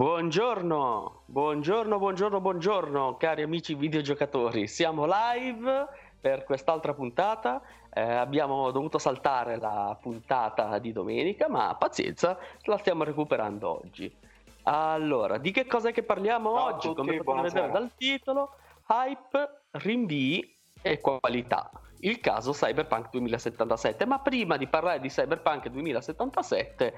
Buongiorno, buongiorno, buongiorno, buongiorno cari amici videogiocatori. Siamo live per quest'altra puntata. Eh, abbiamo dovuto saltare la puntata di domenica, ma pazienza, la stiamo recuperando oggi. Allora, di che cosa è che parliamo Ciao oggi? tutti, Come potete vedere dal titolo, hype, rinvii e qualità. Il caso Cyberpunk 2077. Ma prima di parlare di Cyberpunk 2077,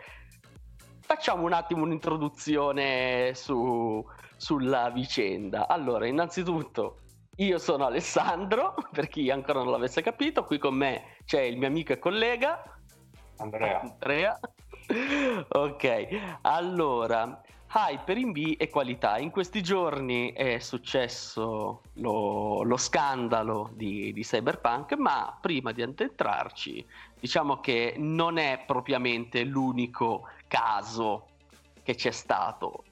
facciamo un attimo un'introduzione su- sulla vicenda. Allora, innanzitutto, io sono Alessandro, per chi ancora non l'avesse capito, qui con me c'è il mio amico e collega Andrea. Andrea. ok, allora, hype, rinvii e qualità. In questi giorni è successo lo, lo scandalo di, di Cyberpunk, ma prima di addentrarci, diciamo che non è propriamente l'unico caso che c'è stato.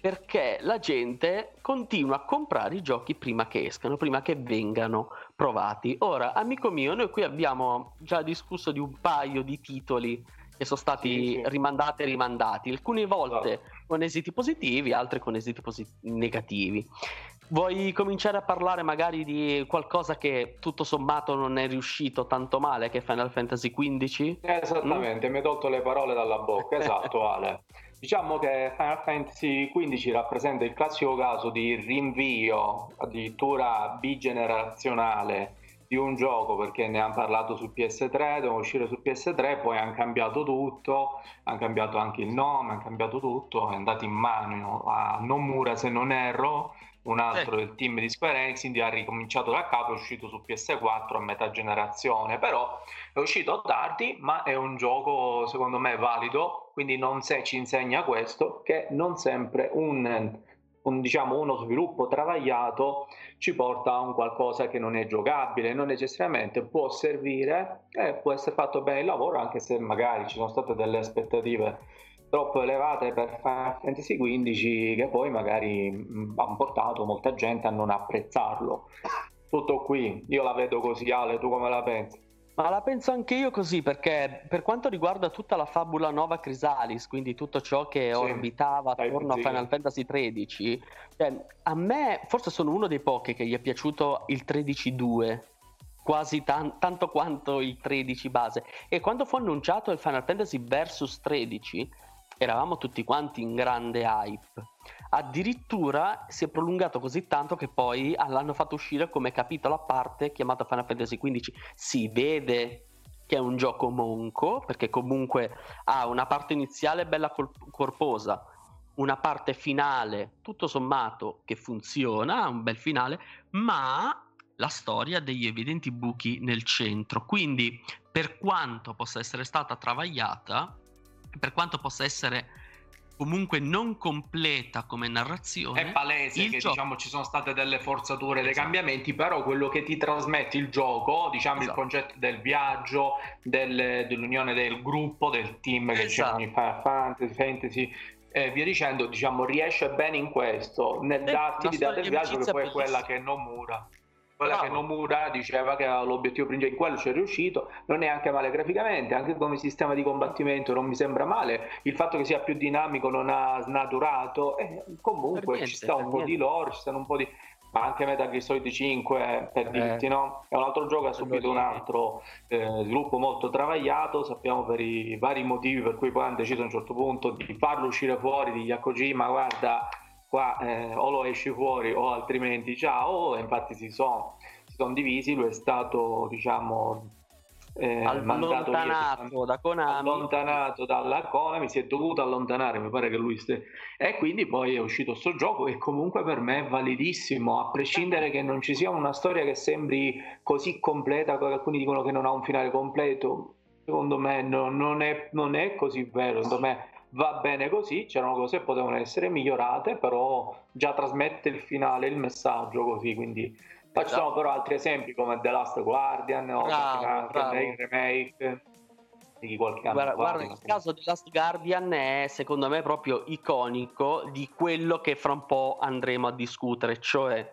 Perché la gente continua a comprare i giochi prima che escano, prima che vengano provati. Ora, amico mio, noi qui abbiamo già discusso di un paio di titoli che sono stati Sì, sì. rimandati e rimandati, alcune volte Esatto. con esiti positivi, altre con esiti posi- negativi. Vuoi cominciare a parlare magari di qualcosa che tutto sommato non è riuscito tanto male, che è Final Fantasy XV? Esattamente, mi hai tolto le parole dalla bocca, esatto Ale. Diciamo che Final Fantasy XV rappresenta il classico caso di rinvio, addirittura bigenerazionale di un gioco perché ne hanno parlato su PS3, doveva uscire su PS3, poi hanno cambiato tutto, hanno cambiato anche il nome, hanno cambiato tutto, è andato in mano a Nomura se non erro, un altro del team di Square Enix, quindi ha ricominciato da capo, è uscito su PS4 a metà generazione, però è uscito tardi, ma è un gioco secondo me valido, quindi non se ci insegna questo, che non sempre un, un, diciamo, uno sviluppo travagliato ci porta a un qualcosa che non è giocabile, non necessariamente può servire e può essere fatto bene il lavoro, anche se magari ci sono state delle aspettative troppo elevate per Final Fantasy XV che poi magari mh, hanno portato molta gente a non apprezzarlo. Tutto qui, io la vedo così, Ale, tu come la pensi? Ma la penso anche io così, perché per quanto riguarda tutta la fabula Nova Chrysalis, quindi tutto ciò che Sì, orbitava attorno a. Final Fantasy XIII, cioè, a me forse sono uno dei pochi che gli è piaciuto il 13-2, quasi tan- tanto quanto il 13 base. E quando fu annunciato il Final Fantasy Versus 13, eravamo tutti quanti in grande hype. Addirittura si è prolungato così tanto che poi l'hanno fatto uscire come capitolo a parte chiamato Final Fantasy XV. Si vede che è un gioco monco, perché comunque ha una parte iniziale bella corposa, una parte finale tutto sommato che funziona, ha un bel finale, ma la storia degli evidenti buchi nel centro. Quindi, per quanto possa essere stata travagliata, per quanto possa essere comunque non completa come narrazione, È palese che gioco- diciamo ci sono state delle forzature, dei Esatto. cambiamenti, però quello che ti trasmette il gioco, diciamo Esatto. il concetto del viaggio, del- dell'unione del gruppo, del team che c'è Esatto. ogni Fantasy, Fantasy e via dicendo, diciamo riesce bene in questo, nel Sì, darti l'idea del di viaggio che poi è quella che Nomura. Quella Bravo. che Nomura diceva che aveva l'obiettivo principale, in quello ci è riuscito, non è anche male graficamente, anche come sistema di combattimento non mi sembra male, il fatto che sia più dinamico non ha snaturato, e Per comunque niente, ci sta un po' niente. di lore, ci stanno un po' di... ma anche Metal Gear Solid 5 per Eh. dirti no? È un altro gioco che ha subito un altro eh, sviluppo molto travagliato, sappiamo per i vari motivi per cui poi hanno deciso a un certo punto di farlo uscire fuori, di Kojima, guarda qua eh, o lo esci fuori o altrimenti ciao, e infatti si sono, si sono divisi, lui è stato diciamo eh, mandato via, allontanato da Konami. allontanato dalla Konami, si è dovuto allontanare, mi pare che lui stia... E quindi poi è uscito sto gioco che comunque per me è validissimo, a prescindere che non ci sia una storia che sembri così completa, alcuni dicono che non ha un finale completo, secondo me no- non, è, non è così vero, secondo me va bene così, c'erano cose che potevano essere migliorate, però già trasmette il finale, il messaggio così, quindi ci sono però altri esempi come The Last Guardian o Bravo, anche bravo. il remake di qualche anno Guarda, guarda, il caso di Last Guardian è secondo me proprio iconico di quello che fra un po' andremo a discutere, cioè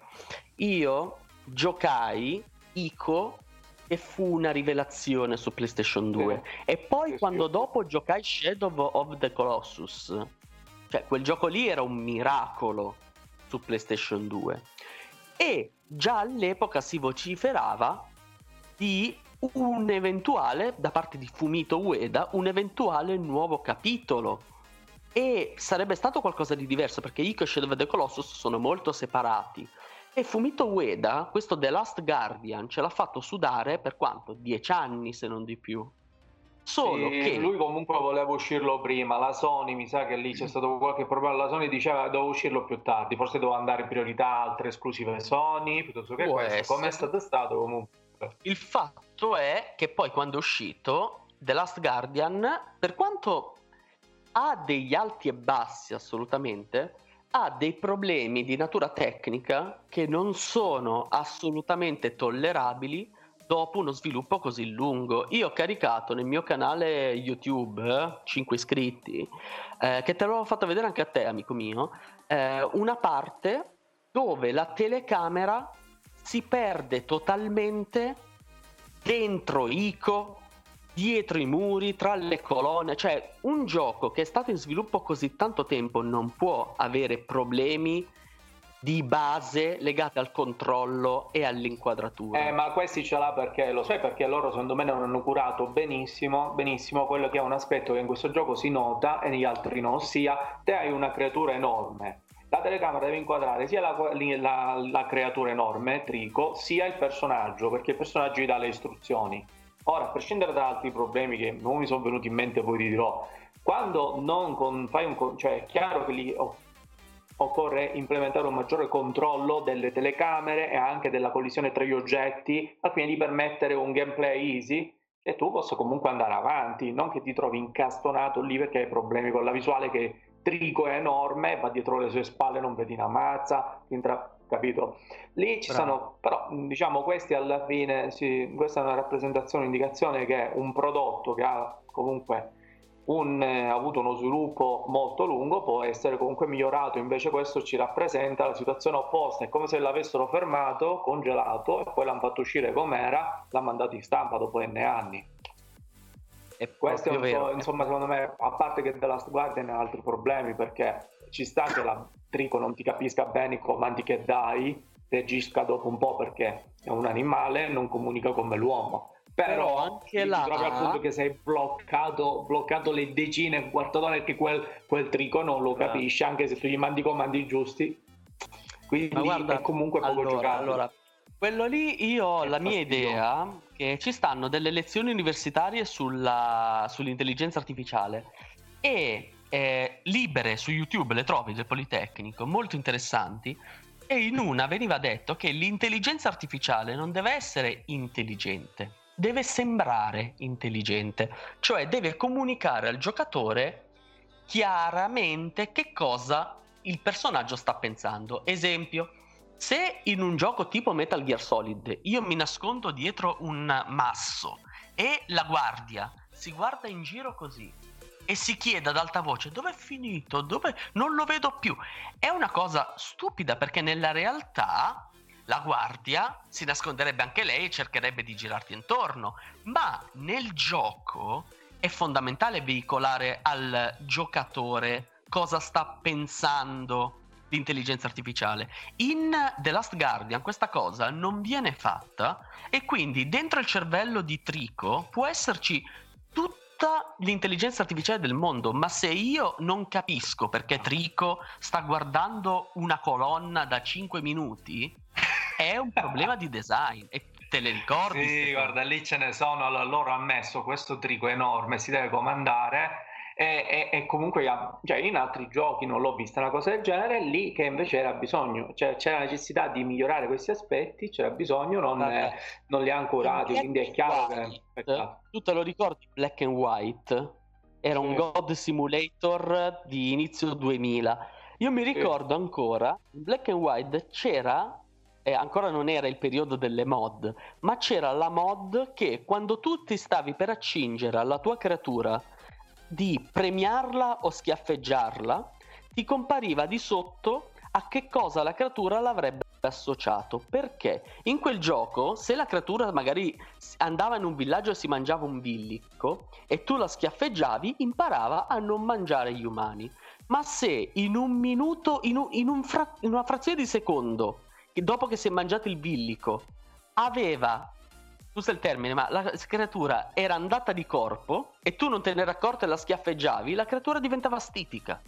io giocai Ico e fu una rivelazione su PlayStation 2 e poi Sì, quando sì. dopo giocai Shadow of the Colossus Cioè, quel gioco lì era un miracolo su PlayStation 2. E già all'epoca si vociferava di un eventuale, da parte di Fumito Ueda, un eventuale nuovo capitolo. E sarebbe stato qualcosa di diverso perché Ico e Shadow of the Colossus sono molto separati. E Fumito Ueda, questo The Last Guardian, ce l'ha fatto sudare per quanto? Dieci anni se non di più. Solo sì, che lui comunque voleva uscirlo prima, la Sony mi sa che lì c'è stato qualche problema, la Sony diceva doveva uscirlo più tardi, forse doveva andare in priorità altre esclusive Sony, piuttosto che Può questo, come è stato stato comunque. Il fatto è che poi quando è uscito The Last Guardian, per quanto ha degli alti e bassi assolutamente, ha dei problemi di natura tecnica che non sono assolutamente tollerabili dopo uno sviluppo così lungo. Io ho caricato nel mio canale YouTube, eh, 5 iscritti, eh, che te l'ho fatto vedere anche a te, amico mio, eh, una parte dove la telecamera si perde totalmente dentro Ico, dietro i muri, tra le colonne, cioè un gioco che è stato in sviluppo così tanto tempo non può avere problemi di base legate al controllo e all'inquadratura. Eh, ma questi ce l'ha perché lo sai perché loro secondo me non hanno curato benissimo, benissimo quello che è un aspetto che in questo gioco si nota e negli altri no, ossia te hai una creatura enorme. La telecamera deve inquadrare sia la, la, la creatura enorme, Trico, sia il personaggio, perché il personaggio gli dà le istruzioni. Ora, a prescindere da altri problemi che non mi sono venuti in mente, poi ti dirò, quando non con, fai un cioè è chiaro che lì oh, occorre implementare un maggiore controllo delle telecamere e anche della collisione tra gli oggetti al fine di permettere un gameplay easy e tu possa comunque andare avanti, non che ti trovi incastonato lì perché hai problemi con la visuale che Trico è enorme, va dietro le sue spalle, non vedi una mazza, intra... capito? Lì ci Bravo. sono, però diciamo questi alla fine, sì, questa è una rappresentazione, un'indicazione che un prodotto che ha comunque un, eh, ha avuto uno sviluppo molto lungo, può essere comunque migliorato, invece questo ci rappresenta la situazione opposta, è come se l'avessero fermato, congelato e poi l'hanno fatto uscire com'era, l'hanno mandato in stampa dopo n anni. E questo è un po', insomma, secondo me, a parte che The Last Guardian ha altri problemi, perché ci sta che la Trico non ti capisca bene i comandi che dai, reagisca dopo un po' perché è un animale, non comunica come l'uomo però anche là ti trovi al punto che sei bloccato, bloccato le decine, un quarto d'ora che quel, quel trico non lo capisce, anche se tu gli mandi i comandi giusti. Quindi Ma guarda, è comunque poco allora, giocato. Allora, quello lì io ho la mia idea che ci stanno delle lezioni universitarie sulla, sull'intelligenza artificiale e eh, libere su YouTube le trovi del Politecnico, molto interessanti. E in una veniva detto che l'intelligenza artificiale non deve essere intelligente, deve sembrare intelligente, cioè deve comunicare al giocatore chiaramente che cosa il personaggio sta pensando. Esempio, se in un gioco tipo Metal Gear Solid io mi nascondo dietro un masso e la guardia si guarda in giro così e si chiede ad alta voce dove è finito, dove non lo vedo più, è una cosa stupida perché nella realtà la guardia si nasconderebbe anche lei e cercherebbe di girarti intorno, ma nel gioco è fondamentale veicolare al giocatore cosa sta pensando l'intelligenza artificiale. In The Last Guardian questa cosa non viene fatta e quindi dentro il cervello di Trico può esserci tutta l'intelligenza artificiale del mondo, ma se io non capisco perché Trico sta guardando una colonna da 5 minuti, è un problema di design e te le ricordi? Sì, guarda, lì ce ne sono, loro hanno messo questo trico enorme, si deve comandare e, e, e comunque cioè, in altri giochi non l'ho vista una cosa del genere, lì che invece era bisogno, cioè c'era necessità di migliorare questi aspetti, c'era bisogno, non, eh, non li hanno curati, quindi è chiaro white, che... Tu te lo ricordi Black and White? Era sì. un God Simulator di inizio 2000. Io mi ricordo sì. ancora, in Black and White c'era eh, ancora non era il periodo delle mod, ma c'era la mod che quando tu ti stavi per accingere alla tua creatura di premiarla o schiaffeggiarla, ti compariva di sotto a che cosa la creatura l'avrebbe associato. Perché? In quel gioco se la creatura magari andava in un villaggio e si mangiava un billico e tu la schiaffeggiavi imparava a non mangiare gli umani. Ma se in un minuto in, un, in, un fra, in una frazione di secondo dopo che si è mangiato il billico aveva scusa il termine, ma la creatura era andata di corpo e tu non te ne eri accorto e la schiaffeggiavi, la creatura diventava stitica.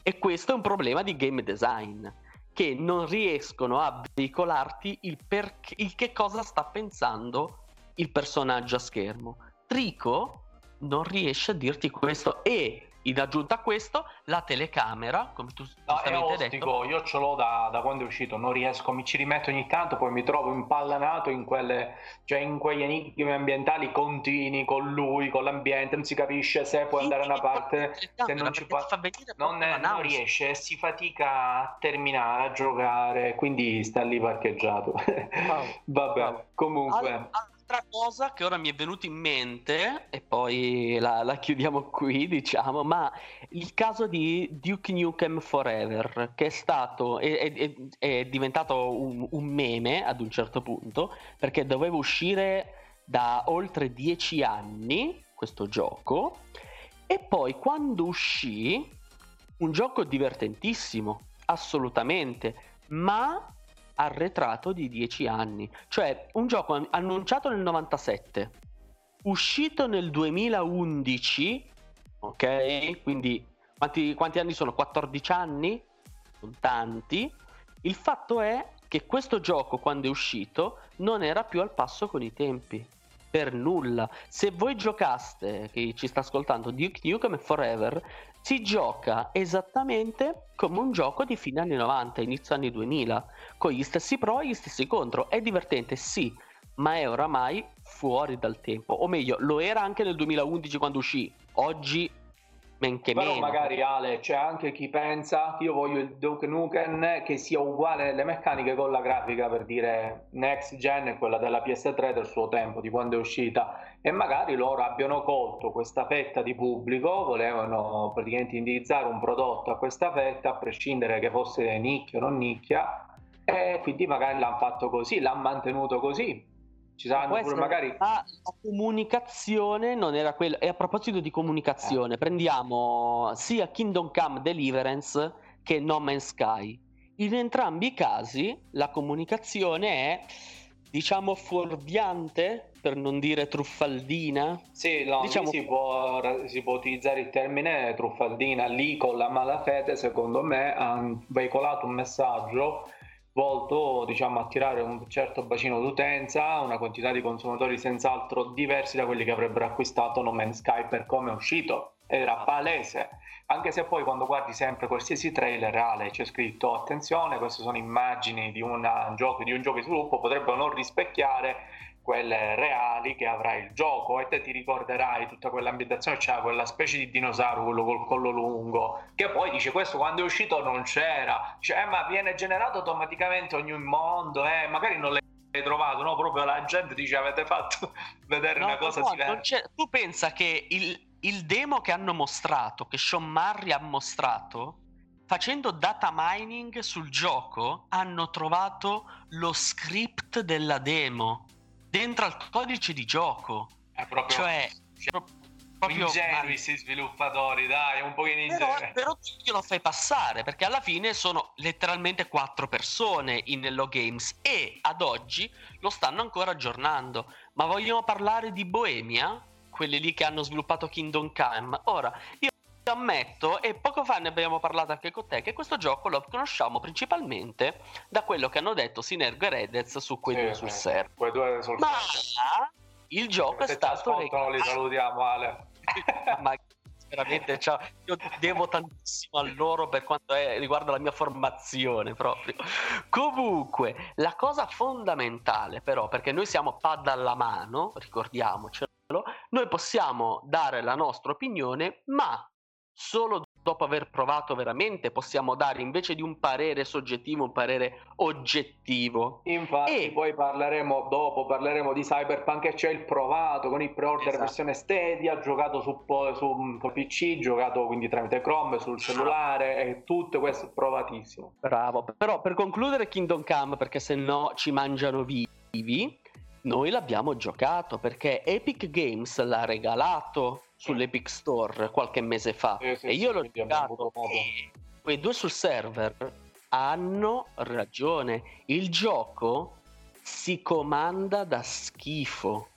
E questo è un problema di game design che non riescono a veicolarti il, perché, il che cosa sta pensando il personaggio a schermo. Trico non riesce a dirti questo e in aggiunta a questo, la telecamera, come tu no, è ostico, detto, io ce l'ho da, da, quando è uscito, non riesco, mi ci rimetto ogni tanto, poi mi trovo impallanato in, quelle, cioè in quegli enigmi ambientali continui con lui, con l'ambiente, non si capisce se può andare da una parte, se non ci può... Fa non, non riesce, si fatica a terminare, a giocare, quindi sta lì parcheggiato. Wow. Vabbè, wow. comunque... Al, al Un'altra cosa che ora mi è venuta in mente, e poi la, la, chiudiamo qui, diciamo, ma il caso di Duke Nukem Forever, che è stato, è, è, è diventato un, un, meme ad un certo punto, perché doveva uscire da oltre dieci anni questo gioco, e poi quando uscì, un gioco divertentissimo, assolutamente, ma arretrato di 10 anni. Cioè, un gioco annunciato nel 97, uscito nel 2011, ok? Quindi quanti, quanti anni sono? 14 anni? Sono tanti. Il fatto è che questo gioco, quando è uscito, non era più al passo con i tempi. Per nulla. Se voi giocaste, chi ci sta ascoltando, Duke Nukem Forever, si gioca esattamente come un gioco di fine anni 90, inizio anni 2000, con gli stessi pro e gli stessi contro. È divertente, sì, ma è oramai fuori dal tempo. O meglio, lo era anche nel 2011 quando uscì. Oggi men che Però meno. magari Ale, c'è anche chi pensa io voglio il Duke Nukem che sia uguale nelle meccaniche con la grafica per dire next gen quella della PS3 del suo tempo, di quando è uscita e magari loro abbiano colto questa fetta di pubblico, volevano praticamente indirizzare un prodotto a questa fetta a prescindere che fosse nicchia o non nicchia e quindi magari l'hanno fatto così, l'hanno mantenuto così ci saranno pure magari la, la comunicazione non era quella. E a proposito di comunicazione eh. prendiamo sia Kingdom Come Deliverance che No Man's Sky. In entrambi i casi la comunicazione è diciamo fuorviante per non dire truffaldina. Sì, no, diciamo... si, può, si può utilizzare il termine truffaldina lì con la malafede secondo me hanno veicolato un messaggio volto diciamo, a attirare un certo bacino d'utenza, una quantità di consumatori senz'altro diversi da quelli che avrebbero acquistato No Man's Sky per come è uscito. Era palese, anche se poi quando guardi sempre qualsiasi trailer reale c'è scritto attenzione, queste sono immagini di, una, di un gioco di sviluppo, potrebbero non rispecchiare quelle reali che avrà il gioco e te ti ricorderai tutta quell'ambientazione c'era quella specie di dinosauro quello col collo lungo che poi dice questo quando è uscito non c'era. Cioè, ma viene generato automaticamente ogni mondo eh, magari non l'hai trovato no? Proprio la gente dice avete fatto vedere no, una cosa no, diversa. tu pensa che il, il demo che hanno mostrato che Sean Murray ha mostrato facendo data mining sul gioco hanno trovato lo script della demo dentro al codice di gioco. È proprio... Cioè, cioè proprio ingenui questi sviluppatori, dai, un pochino ingenui. Però, però tu lo fai passare, perché alla fine sono letteralmente quattro persone in Hello Games e ad oggi lo stanno ancora aggiornando. Ma vogliamo parlare di Bohemia? Quelli lì che hanno sviluppato Kingdom Come. Ora, io ammetto, e poco fa ne abbiamo parlato anche con te, che questo gioco lo conosciamo principalmente da quello che hanno detto Sinergo e Redez su quei sì, due sul server. Quei due sul Ma il gioco è stato regalato... li salutiamo Ale. Ma veramente cioè, io devo tantissimo a loro per quanto è, riguarda la mia formazione proprio comunque la cosa fondamentale però perché noi siamo pad alla mano ricordiamocelo noi possiamo dare la nostra opinione ma solo dopo aver provato veramente possiamo dare invece di un parere soggettivo un parere oggettivo. Infatti e... poi parleremo dopo, parleremo di Cyberpunk e c'è il provato con il pre-order esatto. versione Stadia, giocato su, su, su PC, giocato quindi tramite Chrome sul cellulare e tutto questo provatissimo. Bravo, però per concludere Kingdom Come perché se no ci mangiano vivi noi l'abbiamo giocato perché Epic Games l'ha regalato sull'Epic Store qualche mese fa. Sì, sì, e io sì, l'ho giocato e quei due sul server hanno ragione. Il gioco si comanda da schifo.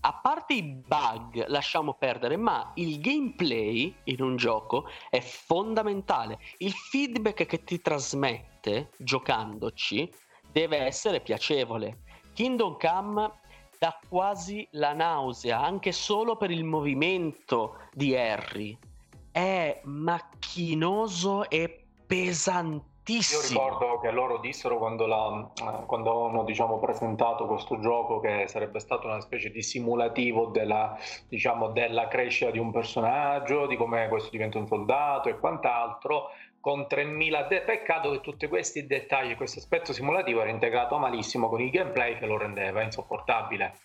A parte i bug lasciamo perdere ma il gameplay in un gioco è fondamentale. Il feedback che ti trasmette giocandoci deve essere piacevole. Kingdom Come dà quasi la nausea, anche solo per il movimento di Harry. È macchinoso e pesantissimo. Io ricordo che loro dissero quando, la, quando hanno diciamo, presentato questo gioco che sarebbe stato una specie di simulativo della, diciamo, della crescita di un personaggio, di come questo diventa un soldato e quant'altro con 3000 de- peccato che tutti questi dettagli questo aspetto simulativo era integrato malissimo con il gameplay che lo rendeva insopportabile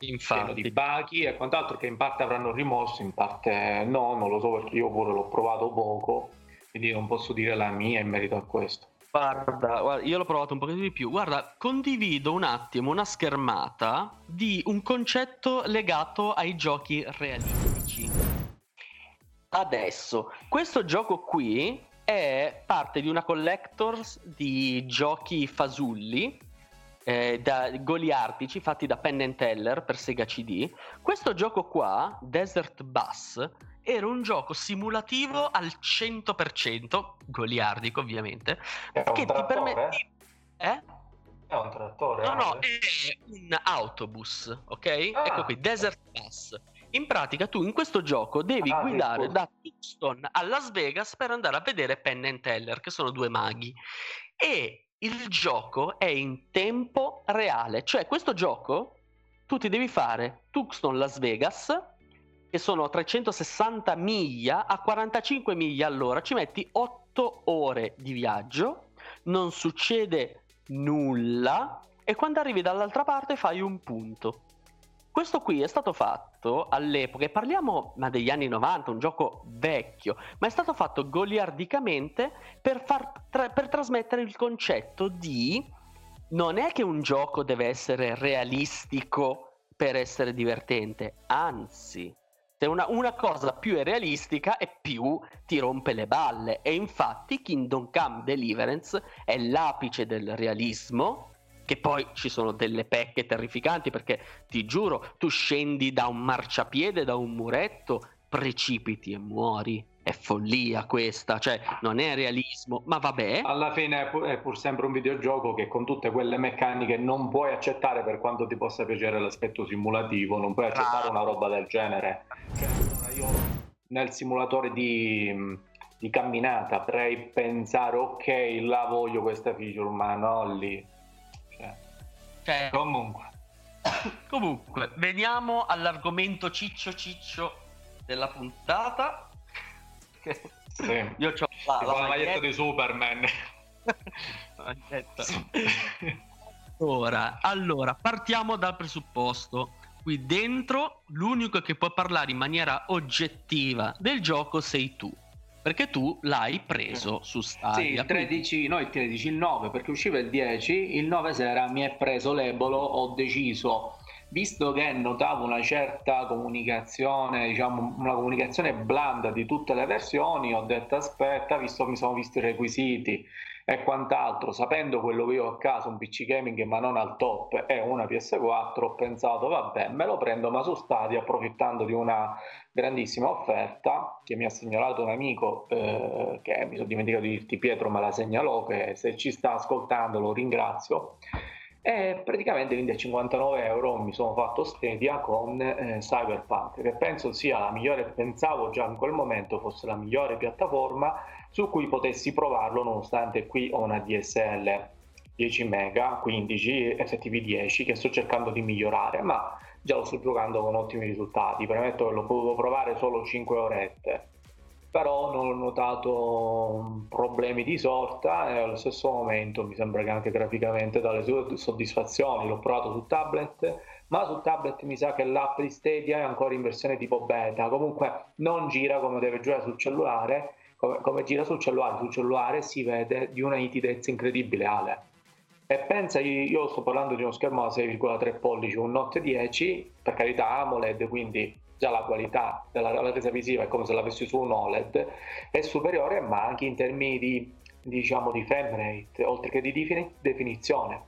Infatti. di buggy e quant'altro che in parte avranno rimosso in parte no non lo so perché io pure l'ho provato poco quindi non posso dire la mia in merito a questo Guarda, guarda, io l'ho provato un pochino di più. Guarda, condivido un attimo una schermata di un concetto legato ai giochi realistici. Adesso, questo gioco qui è parte di una collectors di giochi fasulli eh, da goliardici fatti da Penn Teller per Sega CD. Questo gioco qua, Desert Bus, era un gioco simulativo al 100%, goliardico ovviamente, è che ti permette... Eh? È un trattore? No, no, è un autobus, ok? Ah. Ecco qui, Desert Bus in pratica tu in questo gioco devi ah, guidare da Tucson a Las Vegas per andare a vedere Penn and Teller, che sono due maghi. E il gioco è in tempo reale, cioè questo gioco tu ti devi fare Tucson Las Vegas, che sono 360 miglia a 45 miglia all'ora, ci metti 8 ore di viaggio, non succede nulla e quando arrivi dall'altra parte fai un punto. Questo qui è stato fatto all'epoca, e parliamo ma degli anni 90, un gioco vecchio, ma è stato fatto goliardicamente per, far, tra, per trasmettere il concetto di non è che un gioco deve essere realistico per essere divertente, anzi, se una, una, cosa più è realistica e più ti rompe le balle. E infatti Kingdom Come Deliverance è l'apice del realismo che poi ci sono delle pecche terrificanti perché ti giuro, tu scendi da un marciapiede, da un muretto, precipiti e muori. È follia questa, cioè non è realismo, ma vabbè. Alla fine è pur, è pur sempre un videogioco che con tutte quelle meccaniche non puoi accettare per quanto ti possa piacere l'aspetto simulativo, non puoi accettare ah. una roba del genere. Cioè, io nel simulatore di, di camminata potrei pensare ok, là voglio questa feature, ma no lì cioè, comunque. comunque, veniamo all'argomento ciccio ciccio della puntata. Sì. Io ho la, la, la maglietta di Superman. Ora, allora, partiamo dal presupposto. Qui dentro l'unico che può parlare in maniera oggettiva del gioco sei tu perché tu l'hai preso su Stadia. Sì, il 13, no il 13, il 9 perché usciva il 10, il 9 sera mi è preso l'ebolo, ho deciso visto che notavo una certa comunicazione, diciamo una comunicazione blanda di tutte le versioni, ho detto aspetta, visto che mi sono visti i requisiti e quant'altro, sapendo quello che io ho a casa, un PC gaming ma non al top e una PS4, ho pensato vabbè me lo prendo ma su Stadia approfittando di una grandissima offerta che mi ha segnalato un amico eh, che mi sono dimenticato di dirti Pietro me la segnalò che se ci sta ascoltando lo ringrazio. E praticamente quindi a 59 euro mi sono fatto Stadia con eh, Cyberpunk che penso sia la migliore pensavo già in quel momento fosse la migliore piattaforma su cui potessi provarlo nonostante qui ho una DSL 10 mega 15 FTV10 che sto cercando di migliorare ma già lo sto giocando con ottimi risultati. Premetto che l'ho potuto provare solo 5 orette però non ho notato problemi di sorta e allo stesso momento mi sembra che anche graficamente dalle sue soddisfazioni l'ho provato su tablet ma su tablet mi sa che l'app di Stadia è ancora in versione tipo beta. Comunque non gira come deve girare sul cellulare come, come gira sul cellulare sul cellulare si vede di una nitidezza incredibile Ale e pensa, io sto parlando di uno schermo da 6,3 pollici, un Note 10, per carità AMOLED, quindi già la qualità della resa visiva è come se l'avessi su un OLED, è superiore ma anche in termini di, diciamo, di frame rate, oltre che di definizione.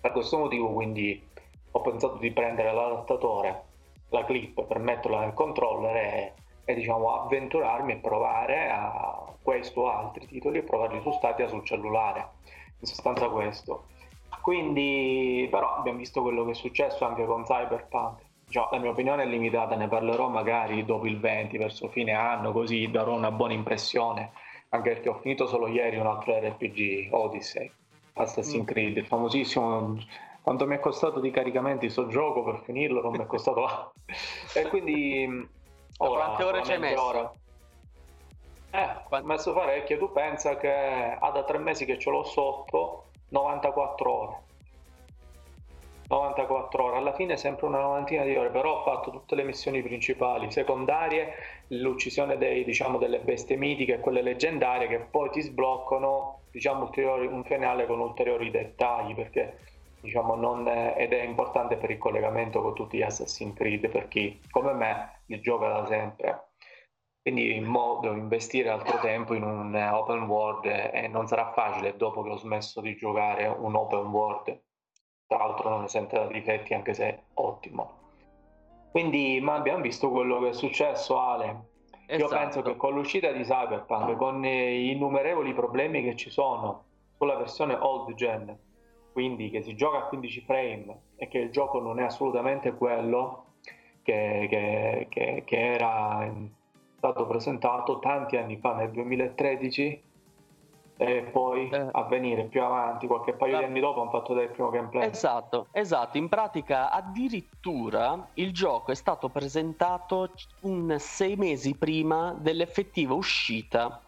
Per questo motivo quindi ho pensato di prendere l'adattatore, la clip per metterla nel controller e, e diciamo, avventurarmi e provare a questo o altri titoli e provarli su Stadia sul cellulare. In sostanza questo. Quindi però abbiamo visto quello che è successo anche con Cyberpunk Diciamo, la mia opinione è limitata, ne parlerò magari dopo il 20, verso fine anno, così darò una buona impressione, anche perché ho finito solo ieri un altro RPG, Odyssey, Assassin's mm. Creed, il famosissimo quanto mi è costato di caricamenti sto gioco per finirlo non mi è costato e quindi ora, quante ore ci hai messo? Ora, eh, ho messo parecchie tu pensa che ha da tre mesi che ce l'ho sotto 94 ore 94 ore, alla fine sempre una novantina di ore, però ho fatto tutte le missioni principali, secondarie, l'uccisione dei, diciamo, delle bestie mitiche e quelle leggendarie che poi ti sbloccano diciamo, un finale con ulteriori dettagli perché diciamo, non ed è importante per il collegamento con tutti gli Assassin's Creed per chi come me li gioca da sempre quindi in modo investire altro tempo in un open world e non sarà facile dopo che ho smesso di giocare un open world tra l'altro non esente da difetti anche se è ottimo. Quindi ma abbiamo visto quello che è successo Ale. Esatto. Io penso che con l'uscita di Cyberpunk, con i innumerevoli problemi che ci sono sulla versione old gen, quindi che si gioca a 15 frame e che il gioco non è assolutamente quello che, che, che, che era stato presentato tanti anni fa nel 2013 e poi eh. a venire più avanti, qualche paio di anni dopo, hanno fatto del primo gameplay. Esatto, esatto. In pratica, addirittura il gioco è stato presentato un sei mesi prima dell'effettiva uscita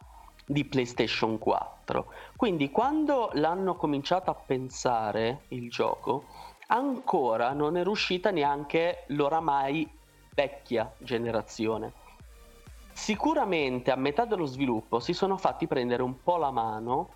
di PlayStation 4. Quindi, quando l'hanno cominciato a pensare il gioco, ancora non era uscita neanche l'oramai vecchia generazione Sicuramente a metà dello sviluppo si sono fatti prendere un po' la mano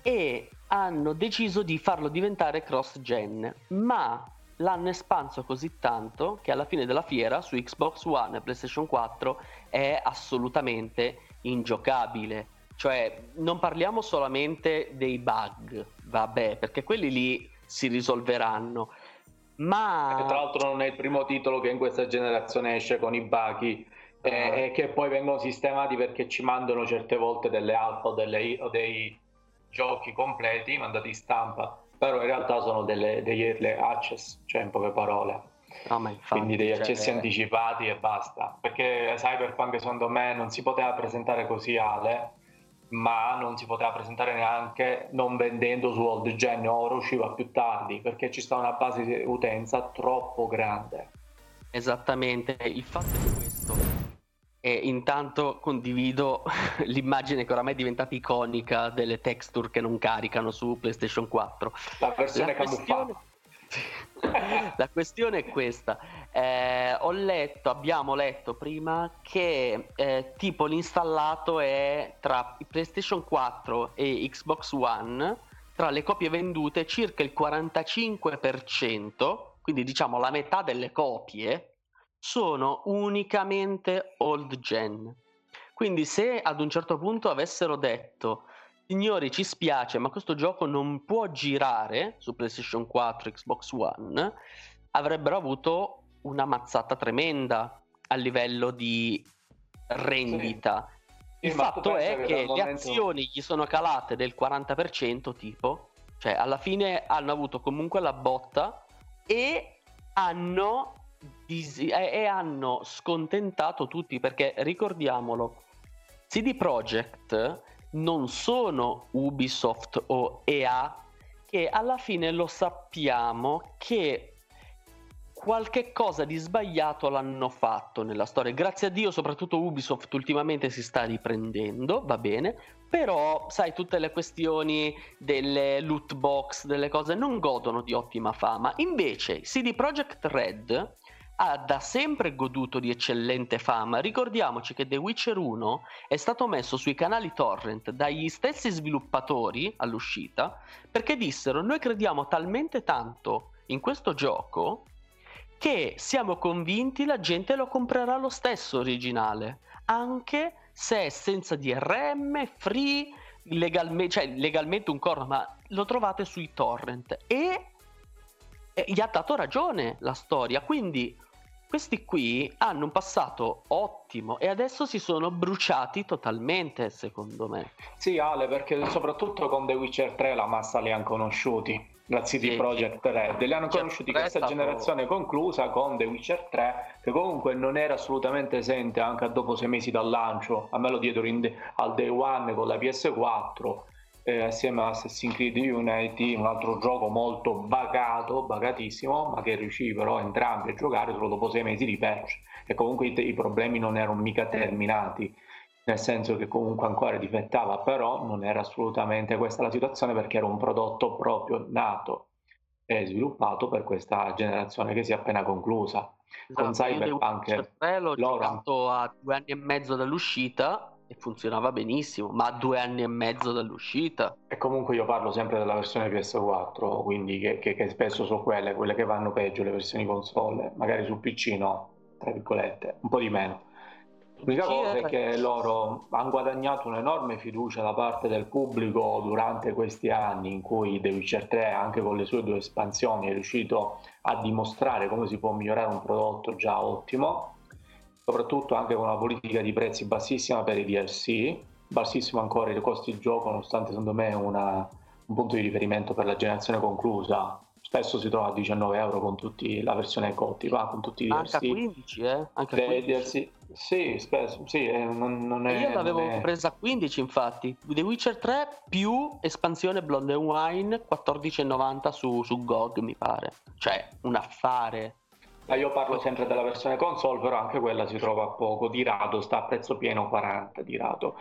e hanno deciso di farlo diventare cross-gen, ma l'hanno espanso così tanto che alla fine della fiera su Xbox One e PlayStation 4 è assolutamente ingiocabile. Cioè, non parliamo solamente dei bug, vabbè, perché quelli lì si risolveranno. Ma... Che tra l'altro non è il primo titolo che in questa generazione esce con i buggy e, e, che poi vengono sistemati perché ci mandano certe volte delle alfa o, delle, o dei giochi completi mandati in stampa però in realtà sono delle, degli early access cioè in poche parole no, infatti, quindi degli cioè... accessi anticipati e basta. Perché Cyberpunk secondo me non si poteva presentare così Ale ma non si poteva presentare neanche non vendendo su old gen. Ora usciva più tardi perché ci sta una base di utenza troppo grande. Esattamente. Il fatto è questo e intanto condivido l'immagine che oramai è diventata iconica delle texture che non caricano su PlayStation 4. La versione La questione... La questione è questa. Eh, ho letto, abbiamo letto prima che eh, tipo l'installato è tra PlayStation 4 e Xbox One, tra le copie vendute circa il 45%, quindi diciamo la metà delle copie sono unicamente old gen. Quindi se ad un certo punto avessero detto signori ci spiace ma questo gioco non può girare su PlayStation 4, Xbox One, avrebbero avuto una mazzata tremenda a livello di rendita. Sì. Il fatto è che, che le momento... azioni gli sono calate del 40% tipo, cioè alla fine hanno avuto comunque la botta e hanno dis- e hanno scontentato tutti perché ricordiamolo, CD Projekt non sono Ubisoft o EA che alla fine lo sappiamo che qualche cosa di sbagliato l'hanno fatto nella storia. Grazie a Dio, soprattutto Ubisoft ultimamente si sta riprendendo, va bene, però sai tutte le questioni delle loot box, delle cose non godono di ottima fama. Invece CD Projekt Red ha da sempre goduto di eccellente fama. Ricordiamoci che The Witcher 1 è stato messo sui canali torrent dagli stessi sviluppatori all'uscita perché dissero noi crediamo talmente tanto in questo gioco che siamo convinti la gente lo comprerà lo stesso originale, anche se è senza DRM, free, legalme- cioè legalmente un corno, ma lo trovate sui torrent. E, gli ha dato ragione la storia, quindi questi qui hanno un passato ottimo e adesso si sono bruciati totalmente, secondo me. Sì, Ale, perché soprattutto con The Witcher 3 la massa li hanno conosciuti la CD sì, Projekt Red. Li hanno conosciuti questa generazione conclusa con The Witcher 3, che comunque non era assolutamente esente anche dopo sei mesi dal lancio. A me lo diedero de- al day one con la PS4. Eh, assieme a Assassin's Creed Unity, un altro gioco molto bagato, bagatissimo, ma che riuscì però entrambi a giocare solo dopo sei mesi di patch. E comunque i, i problemi non erano mica terminati nel senso che comunque ancora difettava, però non era assolutamente questa la situazione perché era un prodotto proprio nato e sviluppato per questa generazione che si è appena conclusa. Esatto, Con Cyberpunk loro... giocato a due anni e mezzo dall'uscita e funzionava benissimo, ma a due anni e mezzo dall'uscita. E comunque io parlo sempre della versione PS4, quindi che, che, che spesso sono quelle, quelle che vanno peggio, le versioni console, magari sul PC no, tra virgolette, un po' di meno. L'unica cosa è che loro hanno guadagnato un'enorme fiducia da parte del pubblico durante questi anni in cui The Witcher 3, anche con le sue due espansioni, è riuscito a dimostrare come si può migliorare un prodotto già ottimo, soprattutto anche con una politica di prezzi bassissima per i DLC, bassissimo ancora i costi di gioco, nonostante secondo me una, un punto di riferimento per la generazione conclusa spesso si trova a 19 euro con tutti la versione Cotti, con tutti i DLC. Anche a 15, eh? Anche a 15. DLC. Sì, spesso, sì eh, non, non è, Io l'avevo è... presa a 15 infatti. The Witcher 3 più espansione Blonde Wine 14,90 su, su GOG mi pare. Cioè, un affare. Io parlo sempre della versione console, però anche quella si trova a poco di rado, sta a prezzo pieno 40 di rado.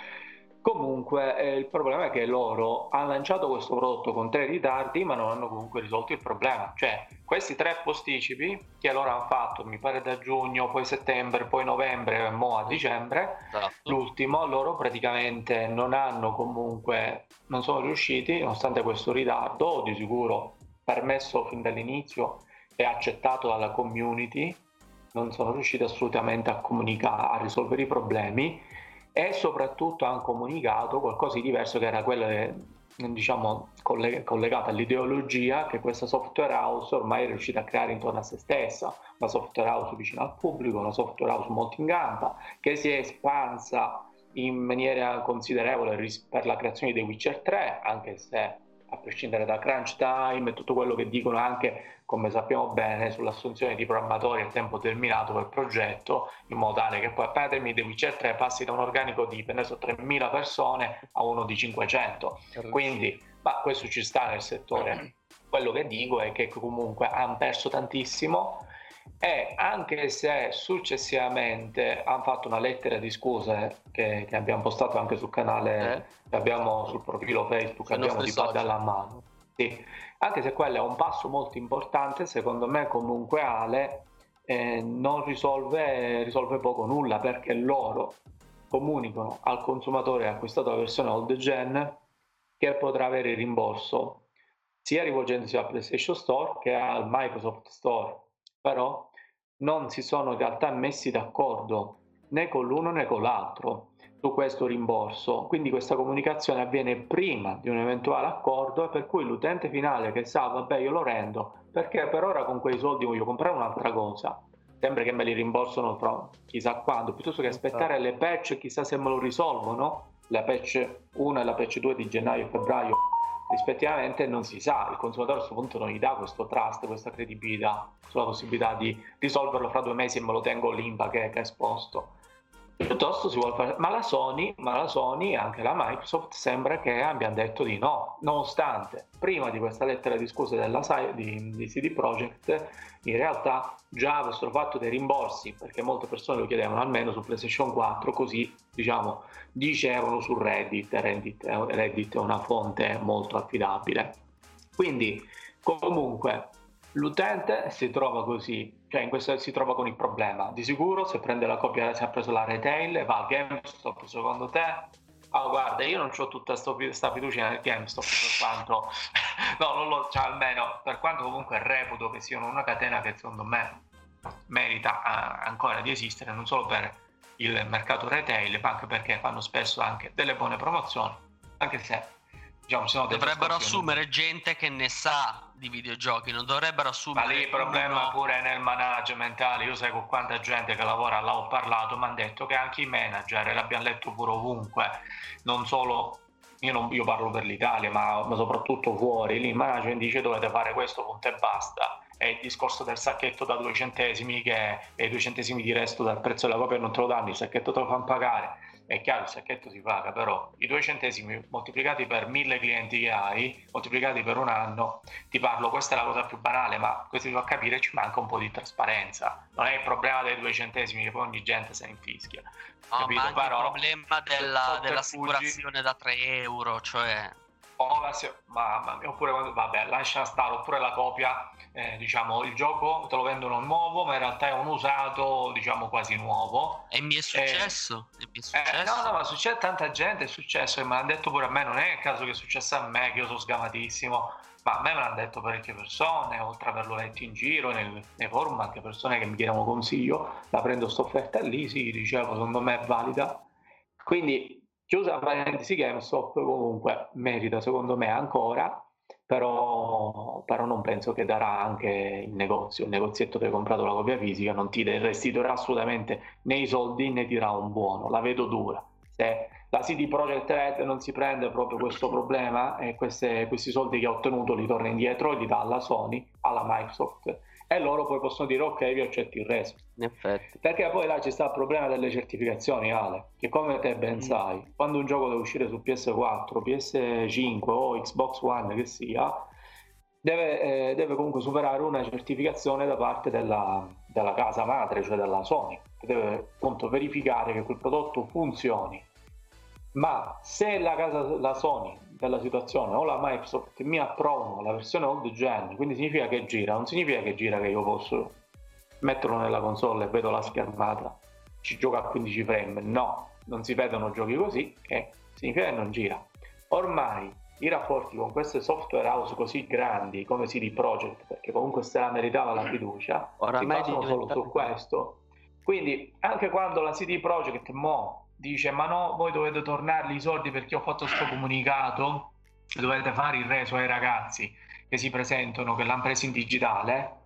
Comunque eh, il problema è che loro hanno lanciato questo prodotto con tre ritardi ma non hanno comunque risolto il problema. Cioè questi tre posticipi che loro hanno fatto, mi pare da giugno, poi settembre, poi novembre e mo a dicembre, esatto. l'ultimo, loro praticamente non hanno comunque, non sono riusciti, nonostante questo ritardo, di sicuro permesso fin dall'inizio e accettato dalla community, non sono riusciti assolutamente a comunicare, a risolvere i problemi e soprattutto hanno comunicato qualcosa di diverso che era quello che, diciamo collegato all'ideologia che questa software house ormai è riuscita a creare intorno a se stessa, una software house vicina al pubblico, una software house molto in gamba, che si è espansa in maniera considerevole per la creazione di Witcher 3, anche se a prescindere da crunch time e tutto quello che dicono anche, come sappiamo bene, sull'assunzione di programmatori a tempo determinato per progetto, in modo tale che poi appena termini The Witcher 3 passi da un organico di penso 3.000 persone a uno di 500. Quindi, ma questo ci sta nel settore. Quello che dico è che comunque hanno perso tantissimo e anche se successivamente hanno fatto una lettera di scuse che, che abbiamo postato anche sul canale eh? che abbiamo sul profilo Facebook che abbiamo di parte alla mano sì. Anche se quello è un passo molto importante secondo me comunque Ale eh, non risolve, risolve poco nulla perché loro comunicano al consumatore che ha acquistato la versione old gen che potrà avere il rimborso sia rivolgendosi al PlayStation Store che al Microsoft Store. Però non si sono in realtà messi d'accordo né con l'uno né con l'altro questo rimborso. Quindi questa comunicazione avviene prima di un eventuale accordo e per cui l'utente finale che sa vabbè io lo rendo perché per ora con quei soldi voglio comprare un'altra cosa. Sembra che me li rimborsano fra chissà quando, piuttosto che aspettare le patch chissà se me lo risolvono, la patch 1 e la patch 2 di gennaio e febbraio rispettivamente non si sa, il consumatore a questo punto non gli dà questo trust, questa credibilità sulla possibilità di risolverlo fra due mesi e me lo tengo l'IMPA che, che è esposto. Piuttosto si vuole fare, ma la Sony, ma la Sony anche la Microsoft sembra che abbiano detto di no, nonostante prima di questa lettera di scuse della, di, di CD Projekt in realtà già avessero fatto dei rimborsi, perché molte persone lo chiedevano almeno su PlayStation 4, così diciamo dicevano su Reddit, Reddit, Reddit è una fonte molto affidabile. Quindi comunque l'utente si trova così cioè in questo si trova con il problema. Di sicuro se prende la copia, se ha preso la retail, va al GameStop secondo te? Ah, oh, guarda, io non ho tutta questa fiducia nel GameStop per quanto, no, non lo, cioè, almeno per quanto comunque reputo che siano una catena che secondo me merita uh, ancora di esistere, non solo per il mercato retail, ma anche perché fanno spesso anche delle buone promozioni, anche se diciamo, se no dovrebbero assumere gente che ne sa di videogiochi, non dovrebbero assumere. Ma lì il problema uno... pure nel management. Io sai con quanta gente che lavora là ho parlato, mi hanno detto che anche i manager, e l'abbiamo letto pure ovunque, non solo. Io, non, io parlo per l'Italia, ma, ma, soprattutto fuori. Lì il management dice dovete fare questo, punto e basta. E il discorso del sacchetto da due centesimi, che è i due centesimi di resto dal prezzo della copia non te lo danno, il sacchetto te lo fanno pagare è chiaro il sacchetto si paga, però i due centesimi moltiplicati per mille clienti che hai, moltiplicati per un anno, ti parlo, questa è la cosa più banale, ma questo ti fa capire ci manca un po' di trasparenza. Non è il problema dei due centesimi che poi ogni gente se ne infischia. No, capito? ma anche però, il problema della, dell'assicurazione da 3 euro, cioè ma, ma, oppure vabbè lascia stare oppure la copia eh, diciamo il gioco te lo vendono nuovo ma in realtà è un usato diciamo quasi nuovo e mi è successo, eh, mi è successo. Eh, no no ma succede tanta gente è successo e mi hanno detto pure a me non è il caso che è successo a me che io sono sgamatissimo ma a me me l'hanno detto parecchie persone oltre ad averlo letto in giro nel, nei forum anche persone che mi chiedevano consiglio la prendo sta offerta lì sì dicevo secondo me è valida quindi Chiusa parentesi GameStop comunque merita secondo me ancora, però, però, non penso che darà anche il negozio, il negozietto che hai comprato la copia fisica non ti restituirà assolutamente né i soldi né ti darà un buono, la vedo dura. Se la CD Projekt Red non si prende proprio questo problema e queste, questi soldi che ha ottenuto li torna indietro e li dà alla Sony, alla Microsoft e loro poi possono dire ok vi accetto il resto. In effetti. Perché poi là ci sta il problema delle certificazioni Ale che come te ben mm. sai quando un gioco deve uscire su PS4 PS5 o Xbox One che sia deve, eh, deve comunque superare una certificazione da parte della, della casa madre cioè della Sony che deve appunto verificare che quel prodotto funzioni. Ma se la casa la Sony della situazione o la Microsoft mi approvano la versione old gen, quindi significa che gira, non significa che gira che io posso metterlo nella console e vedo la schermata, ci gioca a 15 frame, no, non si vedono giochi così e significa che non gira. Ormai i rapporti con queste software house così grandi come CD Projekt, perché comunque se la meritava la fiducia, Oramai si basano solo su questo. Quindi anche quando la CD Projekt mo dice ma no, voi dovete tornarli i soldi perché ho fatto questo comunicato, dovete fare il reso ai ragazzi che si presentano, che l'hanno preso in digitale,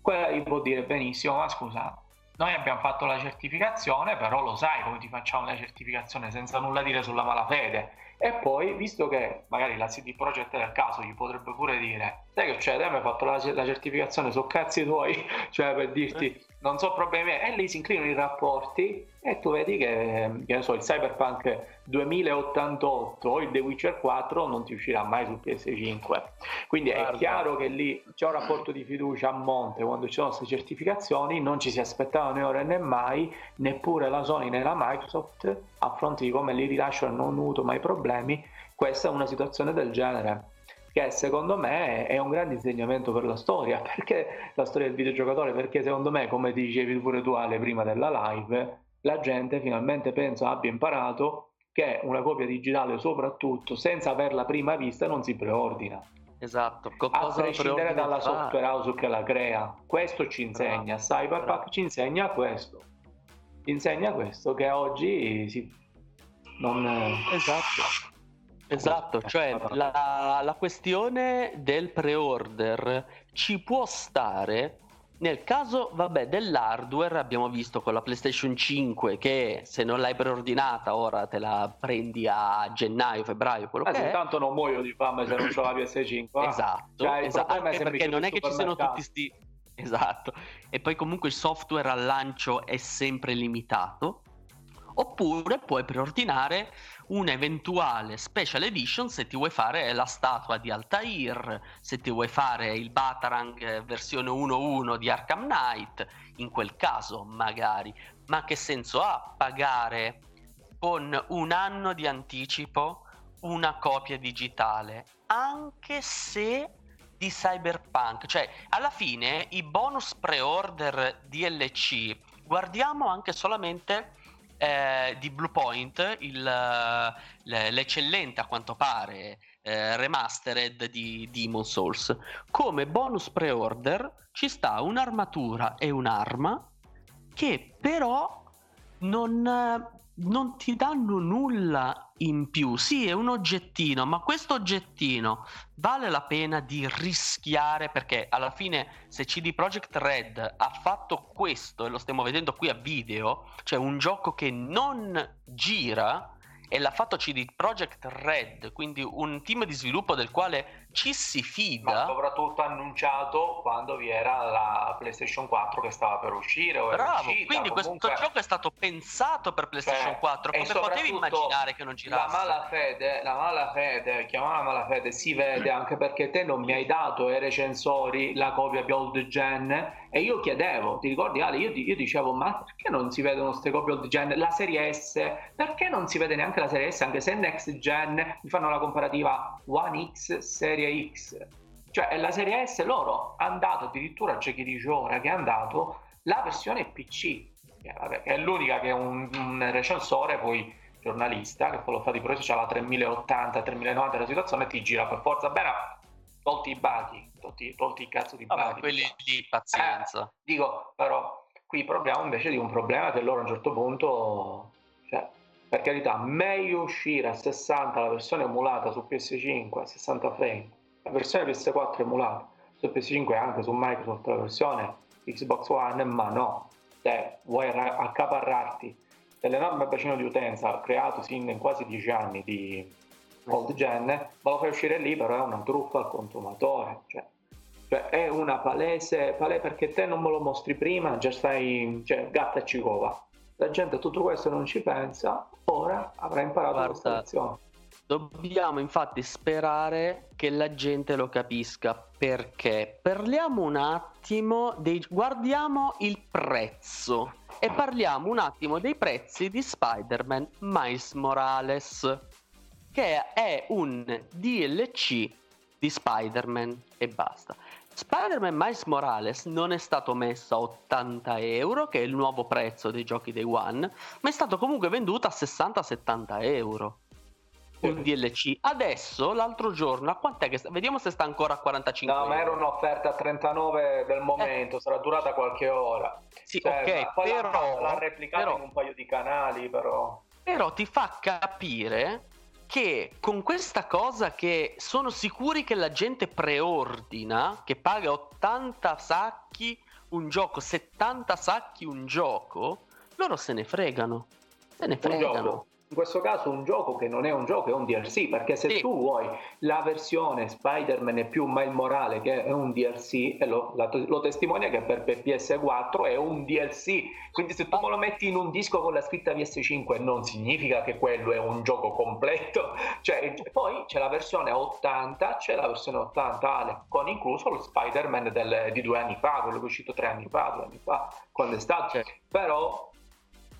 quella gli può dire benissimo, ma scusa, noi abbiamo fatto la certificazione, però lo sai come ti facciamo la certificazione senza nulla dire sulla malafede. E poi, visto che magari la CD Projekt del caso gli potrebbe pure dire, sai che c'è, te mi hai fatto la, la certificazione su cazzi tuoi, cioè per dirti non so problemi, e lì si inclinano i rapporti e tu vedi che, che so, il Cyberpunk 2088 o il The Witcher 4 non ti uscirà mai su PS5. Quindi Guarda. è chiaro che lì c'è un rapporto di fiducia a monte quando ci sono queste certificazioni, non ci si aspettava né ora né mai, neppure la Sony né la Microsoft a fronte di come li rilasciano non hanno avuto mai problemi. Questa è una situazione del genere che secondo me è un grande insegnamento per la storia, perché la storia del videogiocatore, perché secondo me, come dicevi pure tu Ale prima della live, la gente finalmente penso abbia imparato che una copia digitale soprattutto senza averla prima vista non si preordina. Esatto, a prescindere dalla software house che la crea. Questo ci insegna, bravo, Cyberpunk bravo. ci insegna questo. Ci insegna questo che oggi si... non... Esatto. Esatto, cioè la, la questione del pre-order ci può stare nel caso, vabbè, dell'hardware abbiamo visto con la PlayStation 5 che se non l'hai preordinata ora te la prendi a gennaio, febbraio, quello eh, che è. Tanto non muoio di fame se non ho la PS5. esatto, cioè, esatto. Anche perché non è che ci siano tutti sti... Esatto. E poi comunque il software al lancio è sempre limitato Oppure puoi preordinare un'eventuale special edition se ti vuoi fare la statua di Altair, se ti vuoi fare il Batarang eh, versione 1.1 di Arkham Knight, in quel caso magari. Ma che senso ha pagare con un anno di anticipo una copia digitale? Anche se di Cyberpunk, cioè alla fine i bonus pre-order DLC guardiamo anche solamente eh, di Bluepoint, il, l'eccellente a quanto pare eh, remastered di Demon Souls. Come bonus pre-order ci sta un'armatura e un'arma che però non, non ti danno nulla in più. Sì, è un oggettino, ma questo oggettino vale la pena di rischiare perché alla fine se CD Projekt Red ha fatto questo e lo stiamo vedendo qui a video, cioè un gioco che non gira e l'ha fatto CD Projekt Red, quindi un team di sviluppo del quale ci si fida. Ma soprattutto annunciato quando vi era la PlayStation 4 che stava per uscire. O Bravo, uscita, quindi comunque... questo gioco è stato pensato per PlayStation Cioè, 4. e Come potevi immaginare che non girasse? La malafede, la malafede, chiamala malafede, si vede anche perché te non mi hai dato ai recensori la copia di old gen e io chiedevo, ti ricordi Ale, io, io dicevo ma perché non si vedono queste copie old gen? La serie S, perché non si vede neanche la serie S anche se next gen mi fanno la comparativa One X serie X? Cioè è la serie S loro hanno dato addirittura c'è chi dice ora che hanno dato la versione PC che, vabbè, che è l'unica che un, un recensore poi giornalista che poi lo fa di progetto c'ha la 3080 3090 la situazione ti gira per forza bene tolti i bughi tolti, tolti i cazzo di Vabbè, bughi quelli lì, pazienza. Eh, dico però qui parliamo invece di un problema che loro a un certo punto per carità meglio uscire a 60 la versione emulata su PS5 a 60 frame. La versione PS4 emulata su PS5 e anche su Microsoft la versione Xbox One ma no. Se vuoi ra- accaparrarti dell'enorme bacino di utenza creatosi in quasi 10 anni di old gen ma lo fai uscire lì però è una truffa al consumatore cioè, cioè è una palese, palese perché te non me lo mostri prima già stai cioè, gatta e cicova la gente a tutto questo non ci pensa ora avrà imparato Guarda, questa lezione. Dobbiamo infatti sperare che la gente lo capisca. Perché? Parliamo un attimo dei guardiamo il prezzo e parliamo un attimo dei prezzi di Spider-Man Miles Morales che è un DLC di Spider-Man e basta. Spider-Man Miles Morales non è stato messo a 80 euro, che è il nuovo prezzo dei giochi dei One, ma è stato comunque venduto a 60-70 euro un DLC. Adesso, l'altro giorno, a quant'è che sta? Vediamo se sta ancora a 45 No, ma era euro. un'offerta a 39 del momento, sarà durata qualche ora. Sì, Cioè, ok, poi l'ha- però, l'ha replicata però- in un paio di canali, però. però ti fa capire che con questa cosa che sono sicuri che la gente preordina, che paga 80 sacchi un gioco, 70 sacchi un gioco, loro se ne fregano. Se ne fregano. In questo caso un gioco che non è un gioco, è un DLC, perché se Sì. tu vuoi la versione Spider-Man e più Miles Morale che è un DLC, e lo, la- lo testimonia che per, per PS4 è un DLC, quindi se tu me lo metti in un disco con la scritta PS5 non significa che quello è un gioco completo, cioè, poi c'è la versione a 80, c'è la versione 80 Ale, con incluso lo Spider-Man del- di due anni fa, quello che è uscito tre anni fa, due anni fa, quando è stato, Certo. però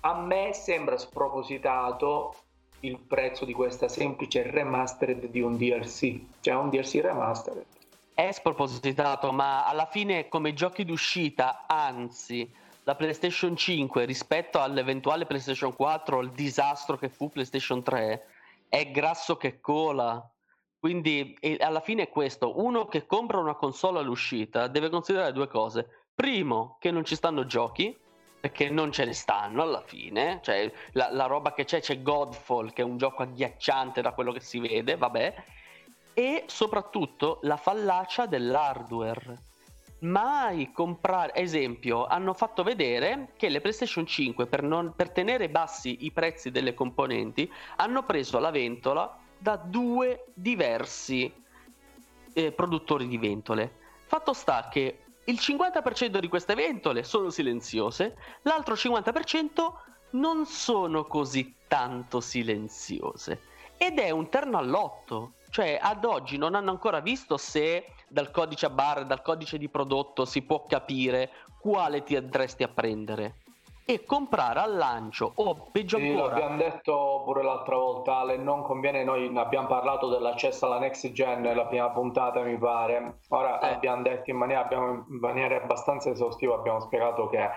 a me sembra spropositato il prezzo di questa semplice remastered di un DLC, cioè un DLC remastered. È spropositato, ma alla fine come giochi d'uscita, anzi, la PlayStation 5 rispetto all'eventuale PlayStation 4, il disastro che fu PlayStation 3, è grasso che cola. Quindi alla fine è questo, uno che compra una console all'uscita deve considerare due cose. Primo, che non ci stanno giochi, perché non ce ne stanno alla fine, cioè la, la roba che c'è c'è Godfall, che è un gioco agghiacciante da quello che si vede, vabbè, e soprattutto la fallacia dell'hardware. Mai comprare, esempio, hanno fatto vedere che le PlayStation 5 per, non- per tenere bassi i prezzi delle componenti hanno preso la ventola da due diversi eh, produttori di ventole. Fatto sta che il 50% di queste ventole sono silenziose, l'altro 50% non sono così tanto silenziose. Ed è un terno all'otto, cioè ad oggi non hanno ancora visto se dal codice a bar, dal codice di prodotto si può capire quale ti andresti a prendere e comprare al lancio o peggio sì, ancora l'abbiamo detto pure l'altra volta Ale non conviene noi abbiamo parlato dell'accesso alla next gen la prima puntata mi pare ora eh. abbiamo detto in maniera, abbiamo, in maniera abbastanza esaustiva abbiamo spiegato che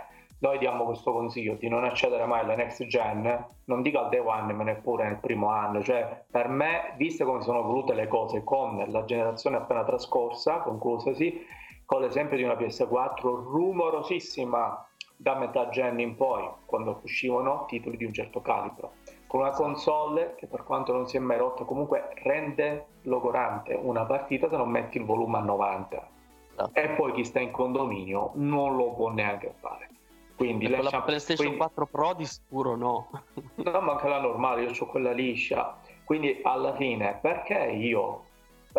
noi diamo questo consiglio di non accedere mai alla next gen, non dico al day one, ma neppure nel primo anno. Cioè, per me, viste come sono volute le cose con la generazione appena trascorsa, conclusasi, con l'esempio di una PS4 rumorosissima da metà gen in poi, quando uscivano titoli di un certo calibro, con una console che per quanto non si è mai rotta comunque rende logorante una partita se non metti il volume a 90 no. e poi chi sta in condominio non lo può neanche fare. Quindi con la PlayStation quindi... 4 Pro di sicuro no. no, ma anche la normale, io ho quella liscia. Quindi alla fine, perché io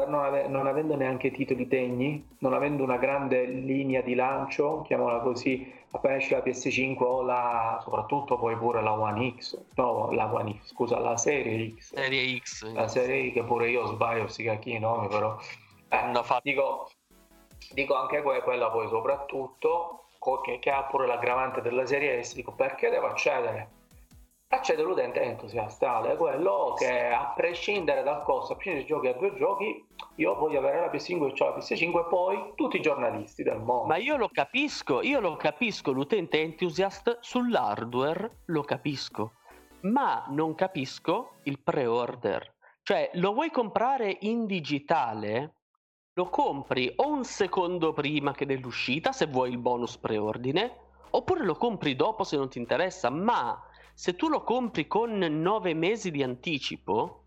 non, ave- non, avendo neanche titoli degni, non avendo una grande linea di lancio, chiamiamola così, appena esce la PS5 o la, soprattutto poi pure la One X, no, la One X, scusa, la Serie X. Serie X. La Serie X, che pure io sbaglio, sti cacchi nomi, però... Eh, no, dico, dico anche quella poi soprattutto, che, che ha pure l'aggravante della Serie S, dico perché devo accedere? accede l'utente entusiasta è quello che a prescindere dal costo, a prescindere dai giochi a due giochi, io voglio avere la PS5 e ho la PS5 e poi tutti i giornalisti del mondo. Ma io lo capisco, io lo capisco, l'utente entusiasta sull'hardware lo capisco, ma non capisco il pre-order. Cioè, lo vuoi comprare in digitale? Lo compri o un secondo prima che dell'uscita, se vuoi il bonus preordine, oppure lo compri dopo se non ti interessa, ma se tu lo compri con nove mesi di anticipo,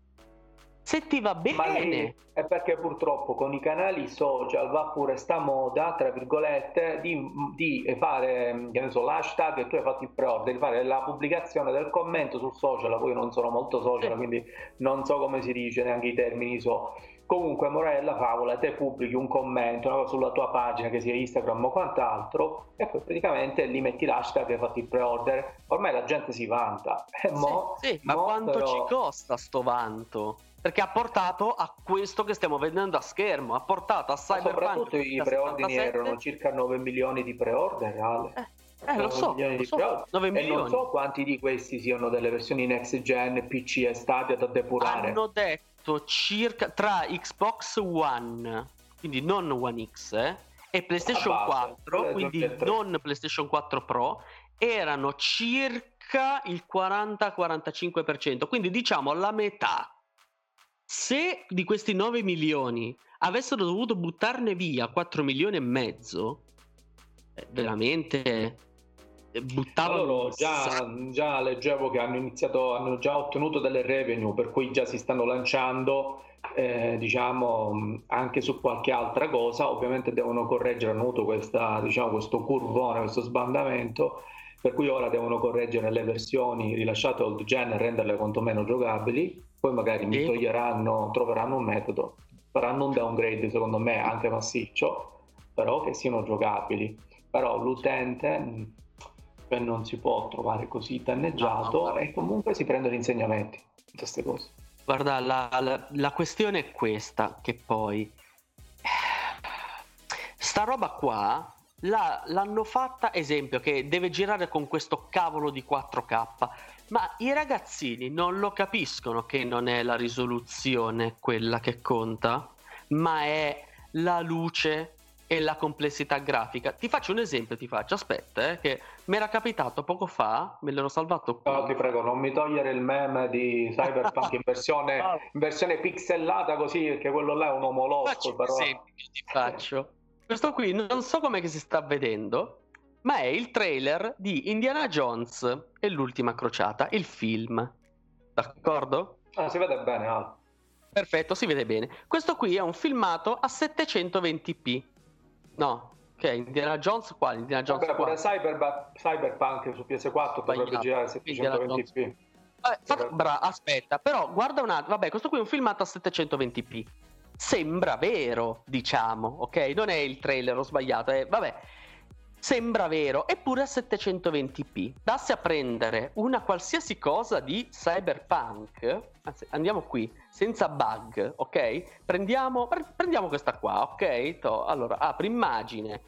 se ti va bene. è perché purtroppo con i canali social va pure sta moda, tra virgolette, di, di fare che ne so, l'hashtag e tu hai fatto il pre-order, di fare la pubblicazione del commento sul social, poi non sono molto social, sì. quindi non so come si dice, neanche i termini so Comunque, morale della favola, te pubblichi un commento no, sulla tua pagina, che sia Instagram o quant'altro, e poi praticamente lì metti l'hashtag che hai fatto il pre-order. Ormai la gente si vanta. Eh, mo, sì, sì, ma quanto però... ci costa sto vanto? Perché ha portato a questo che stiamo vedendo a schermo, ha portato a Cyberpunk. Ma soprattutto i preordini erano circa 9 milioni di pre-order, Ale. Eh. Eh, lo so, lo so. 9 e non so quanti di questi siano delle versioni next gen, PC e Stadia da depurare. Hanno detto circa tra Xbox One, quindi non One X, eh, e PlayStation base, 4, quindi non PlayStation 4 Pro, erano circa il 40-45%, quindi diciamo la metà. Se di questi 9 milioni avessero dovuto buttarne via 4 milioni e mezzo, eh, veramente buttavano loro già, già, leggevo che hanno iniziato hanno già ottenuto delle revenue per cui già si stanno lanciando eh, diciamo anche su qualche altra cosa. Ovviamente devono correggere hanno avuto questa, diciamo, questo curvone questo sbandamento per cui ora devono correggere le versioni rilasciate old gen e renderle quantomeno giocabili poi magari mi toglieranno troveranno un metodo faranno un downgrade secondo me anche massiccio però che siano giocabili però l'utente cioè non si può trovare così danneggiato no, no, e comunque si prendono insegnamenti da queste cose. Guarda, la, la, la questione è questa, che poi sta roba qua la, l'hanno fatta, esempio, che deve girare con questo cavolo di 4K, ma i ragazzini non lo capiscono che non è la risoluzione quella che conta, ma è la luce e la complessità grafica. Ti faccio un esempio, ti faccio, aspetta, eh, che mi era capitato poco fa, me l'ero salvato qui. No, ti prego, non mi togliere il meme di Cyberpunk in versione, in versione pixellata così, perché quello là è un omolosco. Però... Esempio, ti faccio. Questo qui non so come si sta vedendo, ma è il trailer di Indiana Jones e l'ultima crociata, il film. D'accordo? Ah, si vede bene, ah. Perfetto, si vede bene. Questo qui è un filmato a 720p No, ok, Indiana Jones qua, Indiana Jones Vabbè, pure Cyber, Cyberpunk su PS4 dovrebbe girare a 720p. Vabbè, bra, aspetta, però guarda un attimo, vabbè, questo qui è un filmato a 720p. Sembra vero, diciamo, ok? Non è il trailer, ho sbagliato, eh, vabbè. sembra vero, eppure a 720p. Dassi a prendere una qualsiasi cosa di cyberpunk, anzi, andiamo qui, senza bug, ok? Prendiamo, prendiamo questa qua, ok? To, allora, apri immagine.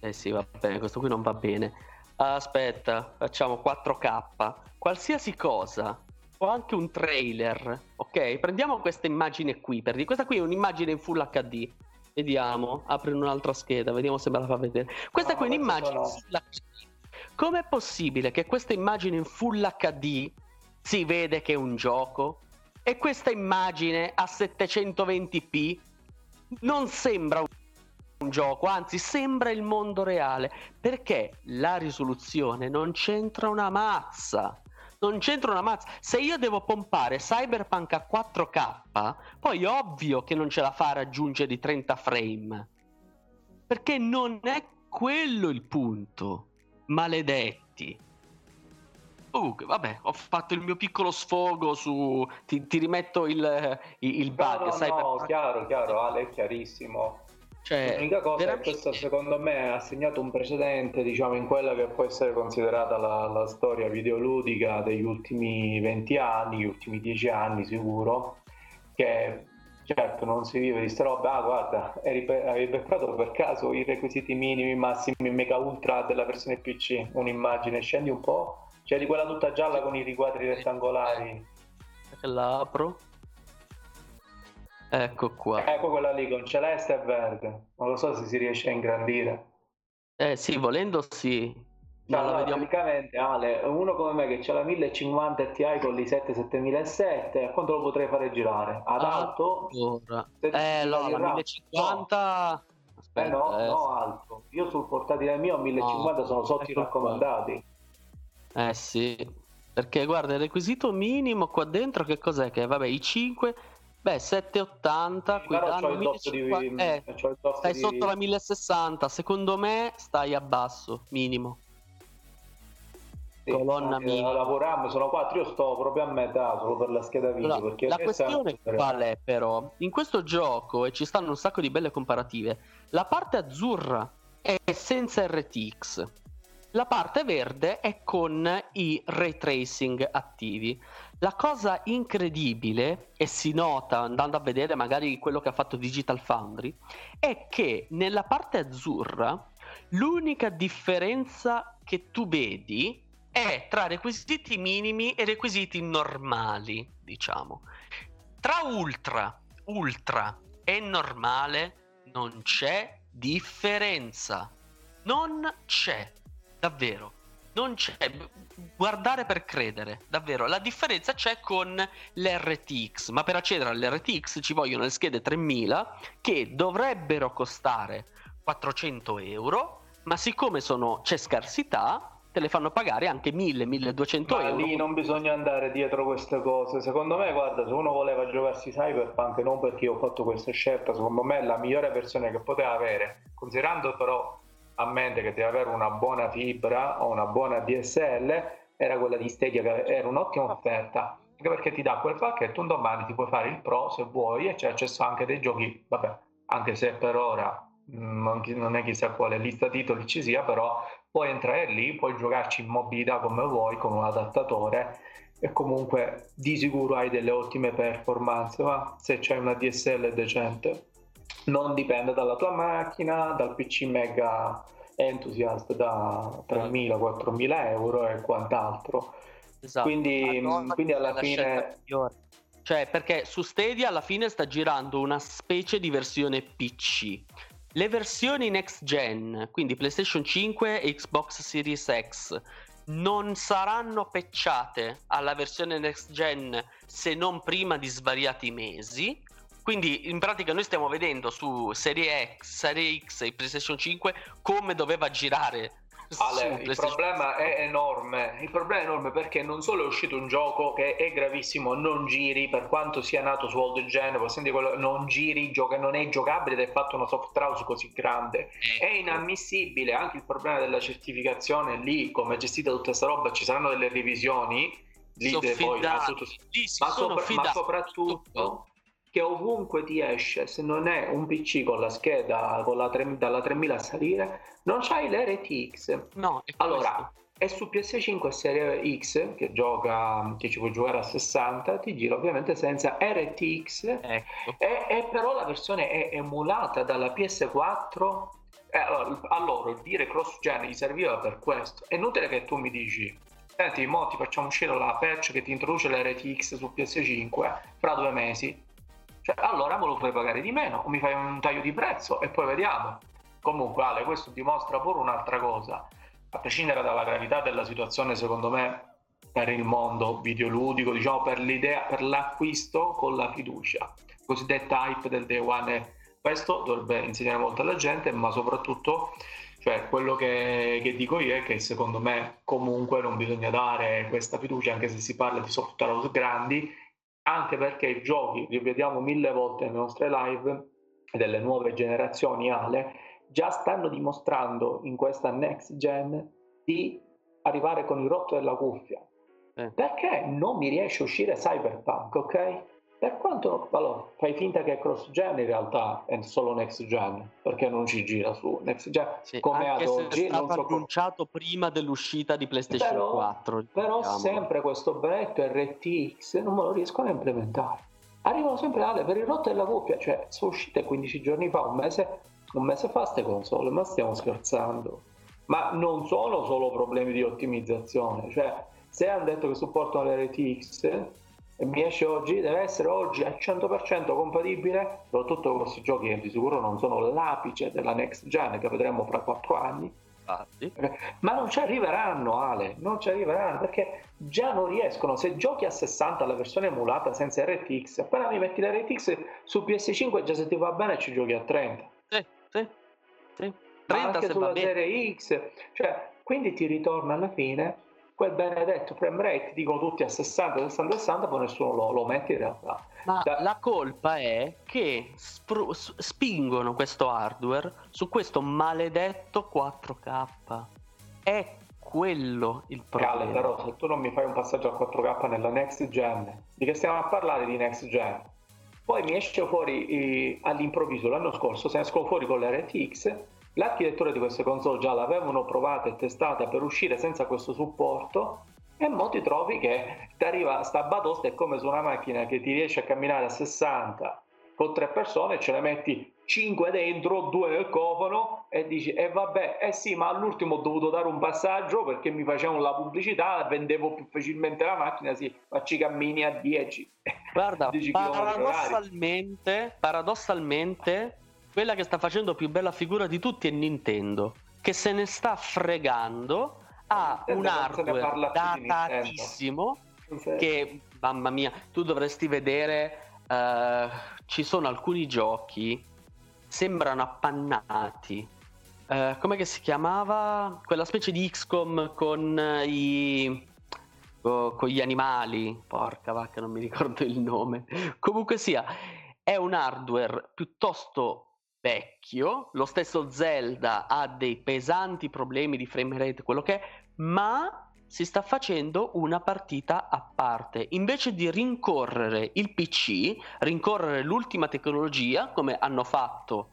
Eh sì, va bene, questo qui non va bene. Aspetta, facciamo 4K. Qualsiasi cosa, o anche un trailer, ok? Prendiamo questa immagine qui, per dire, questa qui è un'immagine in Full HD Vediamo, apri un'altra scheda, vediamo se me la fa vedere. Questa no, qui è un'immagine no. Full HD. Com'è possibile che questa immagine in Full HD si vede che è un gioco e questa immagine a 720p non sembra un gioco, anzi sembra il mondo reale, perché la risoluzione non c'entra una mazza non c'entra una mazza. Se io devo pompare Cyberpunk a 4K, poi ovvio che non ce la fa a raggiungere i 30 frame. Perché non è quello il punto. Maledetti. Uh, vabbè, ho fatto il mio piccolo sfogo su... Ti, ti rimetto il, il bug. No, no, no, chiaro, chiaro, Ale, è chiarissimo. Cioè, L'unica cosa veramente... è che questo secondo me ha segnato un precedente diciamo, in quella che può essere considerata la, la, storia videoludica degli ultimi 20 anni, gli ultimi 10 anni sicuro, che certo non si vive di sta roba, ah guarda, avevi beccato per caso i requisiti minimi, massimi, mega ultra della versione PC, un'immagine, scendi un po', c'è di quella tutta gialla con i riquadri rettangolari. La apro. Ecco qua. Ecco quella lì con celeste e verde. Non lo so se si riesce a ingrandire. Eh sì, volendo sì. No, no, praticamente Ale, uno come me che ha la 1050 Ti con l'i7 7007, a quanto lo potrei fare girare? Ad alto? Allora. Eh, no, la 1050... No. Aspetta, eh no, eh. no, alto. Io sul portatile mio a 1050 no, sono sotto i raccomandati. Qua. Eh sì, perché guarda, il requisito minimo qua dentro che cos'è? Che vabbè, i 5 Beh, 780, qui danno 1050, eh, stai di... sotto la 1060, secondo me stai a basso, minimo. Sì, colonna minima. Lavorammo, sono quattro, io sto proprio a metà solo per la scheda video. Allora, la questione qual è però? In questo gioco, e ci stanno un sacco di belle comparative, la parte azzurra è senza RTX, la parte verde è con i ray tracing attivi. La cosa incredibile, e si nota andando a vedere magari quello che ha fatto Digital Foundry, è che nella parte azzurra l'unica differenza che tu vedi è tra requisiti minimi e requisiti normali, diciamo. Tra ultra, ultra e normale non c'è differenza. Non c'è, davvero non c'è guardare per credere, davvero. La differenza c'è con l'RTX, ma per accedere all'RTX ci vogliono le schede 3000 che dovrebbero costare 400 euro, ma siccome sono, c'è scarsità, te le fanno pagare anche 1000-1200 euro. lì non bisogna andare dietro queste cose. Secondo me, guarda, se uno voleva giocarsi Cyberpunk, non perché io ho fatto questa scelta, secondo me è la migliore versione che poteva avere, considerando però a mente che deve avere una buona fibra o una buona DSL era quella di Stadia che era un'ottima offerta. Anche perché ti dà quel pacchetto un domani ti puoi fare il pro se vuoi e c'è accesso anche dei giochi vabbè anche se per ora mm, non è chissà quale lista titoli ci sia però puoi entrare lì puoi giocarci in mobilità come vuoi con un adattatore e comunque di sicuro hai delle ottime performance ma se c'hai una DSL decente non dipende dalla tua macchina, dal PC mega entusiast da 3.000-4.000 euro e quant'altro. Esatto. Quindi, quindi alla fine... Cioè, perché su Stadia alla fine sta girando una specie di versione PC. Le versioni next gen, quindi PlayStation 5 e Xbox Series X, non saranno pecciate alla versione next gen se non prima di svariati mesi quindi in pratica noi stiamo vedendo su Serie X, Serie X e PlayStation 5 come doveva girare. Ale, il problema è enorme. Il problema è enorme perché non solo è uscito un gioco che è gravissimo, non giri, per quanto sia nato su old gen, quello, non giri, gioca, non è giocabile ed è fatto una soft house così grande. È ecco. inammissibile anche il problema della certificazione lì, come è gestita tutta questa roba, ci saranno delle revisioni lì, poi, ma, sopra- ma, soprattutto che ovunque ti esce, se non è un PC con la scheda con la 3, dalla 3000 a salire, non c'hai l'RTX. No, allora, e su PS5 Serie X, che gioca, che ci puoi giocare a 60, ti gira ovviamente senza RTX, ecco. e, e, però la versione è emulata dalla PS4. Eh, allora, dire cross-gen gli serviva per questo. È inutile che tu mi dici senti, mo ti facciamo uscire la patch che ti introduce l'RTX su PS5 fra due mesi. Cioè, allora me lo fai pagare di meno o mi fai un taglio di prezzo e poi vediamo. Comunque, Ale, questo dimostra pure un'altra cosa. A prescindere dalla gravità della situazione, secondo me, per il mondo videoludico, diciamo per l'idea, per l'acquisto con la fiducia, cosiddetta hype del day one. Questo dovrebbe insegnare molto alla gente, ma soprattutto cioè, quello che, che, dico io è che secondo me comunque non bisogna dare questa fiducia, anche se si parla di software grandi, anche perché i giochi, li vediamo mille volte nelle nostre live, delle nuove generazioni Ale, già stanno dimostrando in questa next gen di arrivare con il rotto della cuffia. Eh. Perché non mi riesce a uscire Cyberpunk, ok? Per quanto allora, fai finta che è cross gen, in realtà è solo next gen, perché non ci gira su next gen sì, come ad oggi. È stato so annunciato come... prima dell'uscita di PlayStation però, 4. Però diciamo. sempre questo benedetto RTX non me lo riescono a implementare. Arrivano sempre alle per il rotto della coppia, cioè sono uscite 15 giorni fa, un mese, un mese fa queste console, ma stiamo scherzando. Ma non sono solo problemi di ottimizzazione, cioè se hanno detto che supportano l'RTX mi esce oggi, deve essere oggi al 100% compatibile, soprattutto con questi giochi che di sicuro non sono l'apice della next gen che vedremo fra 4 anni. Infatti. Ma non ci arriveranno, Ale, non ci arriveranno perché già non riescono. Se giochi a 60 la versione emulata senza RTX, appena mi metti l'RTX su PS5, già se ti va bene ci giochi a 30. Sì, sì, sì. 30 anche sulla serie X, cioè, quindi ti ritorna alla fine quel benedetto frame rate dicono tutti a 60, 60, 60, poi nessuno lo, lo mette in realtà. Ma da... la colpa è che spru- spingono questo hardware su questo maledetto 4K. È quello il problema. Cale, però se tu non mi fai un passaggio a 4K nella next gen, di che stiamo a parlare di next gen? Poi mi esce fuori eh, all'improvviso l'anno scorso, se ne escono fuori con l'RTX L'architettura di queste console già l'avevano provata e testata per uscire senza questo supporto e mo ti trovi che ti arriva sta batosta è come su una macchina che ti riesce a camminare a 60 con tre persone ce ne metti 5 dentro, 2 nel cofano e dici e eh vabbè, eh sì ma all'ultimo ho dovuto dare un passaggio perché mi facevano la pubblicità, vendevo più facilmente la macchina, sì, ma ci cammini a 10 Guarda, paradossalmente, paradossalmente quella che sta facendo più bella figura di tutti è Nintendo, che se ne sta fregando ha un hardware datatissimo che, mamma mia, tu dovresti vedere, uh, ci sono alcuni giochi, sembrano appannati. Uh, come si chiamava? Quella specie di XCOM con i... con gli animali, porca vacca, non mi ricordo il nome. Comunque sia, è un hardware piuttosto vecchio, lo stesso Zelda ha dei pesanti problemi di frame rate, quello che è, ma si sta facendo una partita a parte. Invece di rincorrere il PC, rincorrere l'ultima tecnologia, come hanno fatto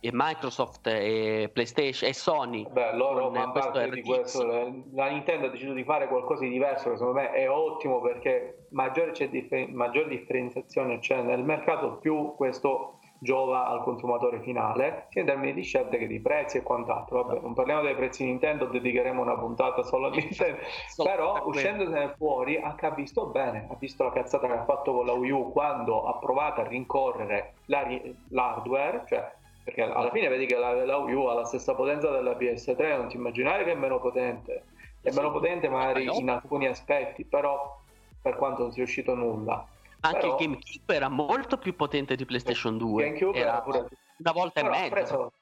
Microsoft e PlayStation e Sony. Beh, loro fanno parte di questo. La Nintendo ha deciso di fare qualcosa di diverso, che secondo me è ottimo perché maggiore, c'è differ- maggior differenziazione c'è nel mercato, più questo giova al consumatore finale, sia in termini di scelte che di prezzi e quant'altro. Vabbè, non parliamo dei prezzi Nintendo, dedicheremo una puntata solo a Nintendo, però uscendosene fuori ha visto bene, ha visto la cazzata che ha fatto con la Wii U quando ha provato a rincorrere la, l'hardware, cioè perché alla fine vedi che la, la, Wii U ha la stessa potenza della PS3, non ti immaginare che è meno potente, è meno potente magari in alcuni aspetti, però per quanto non sia uscito nulla anche Però... il GameCube era molto più potente di PlayStation 2. GameCube era, pure... una volta Però e mezza. Ha preso,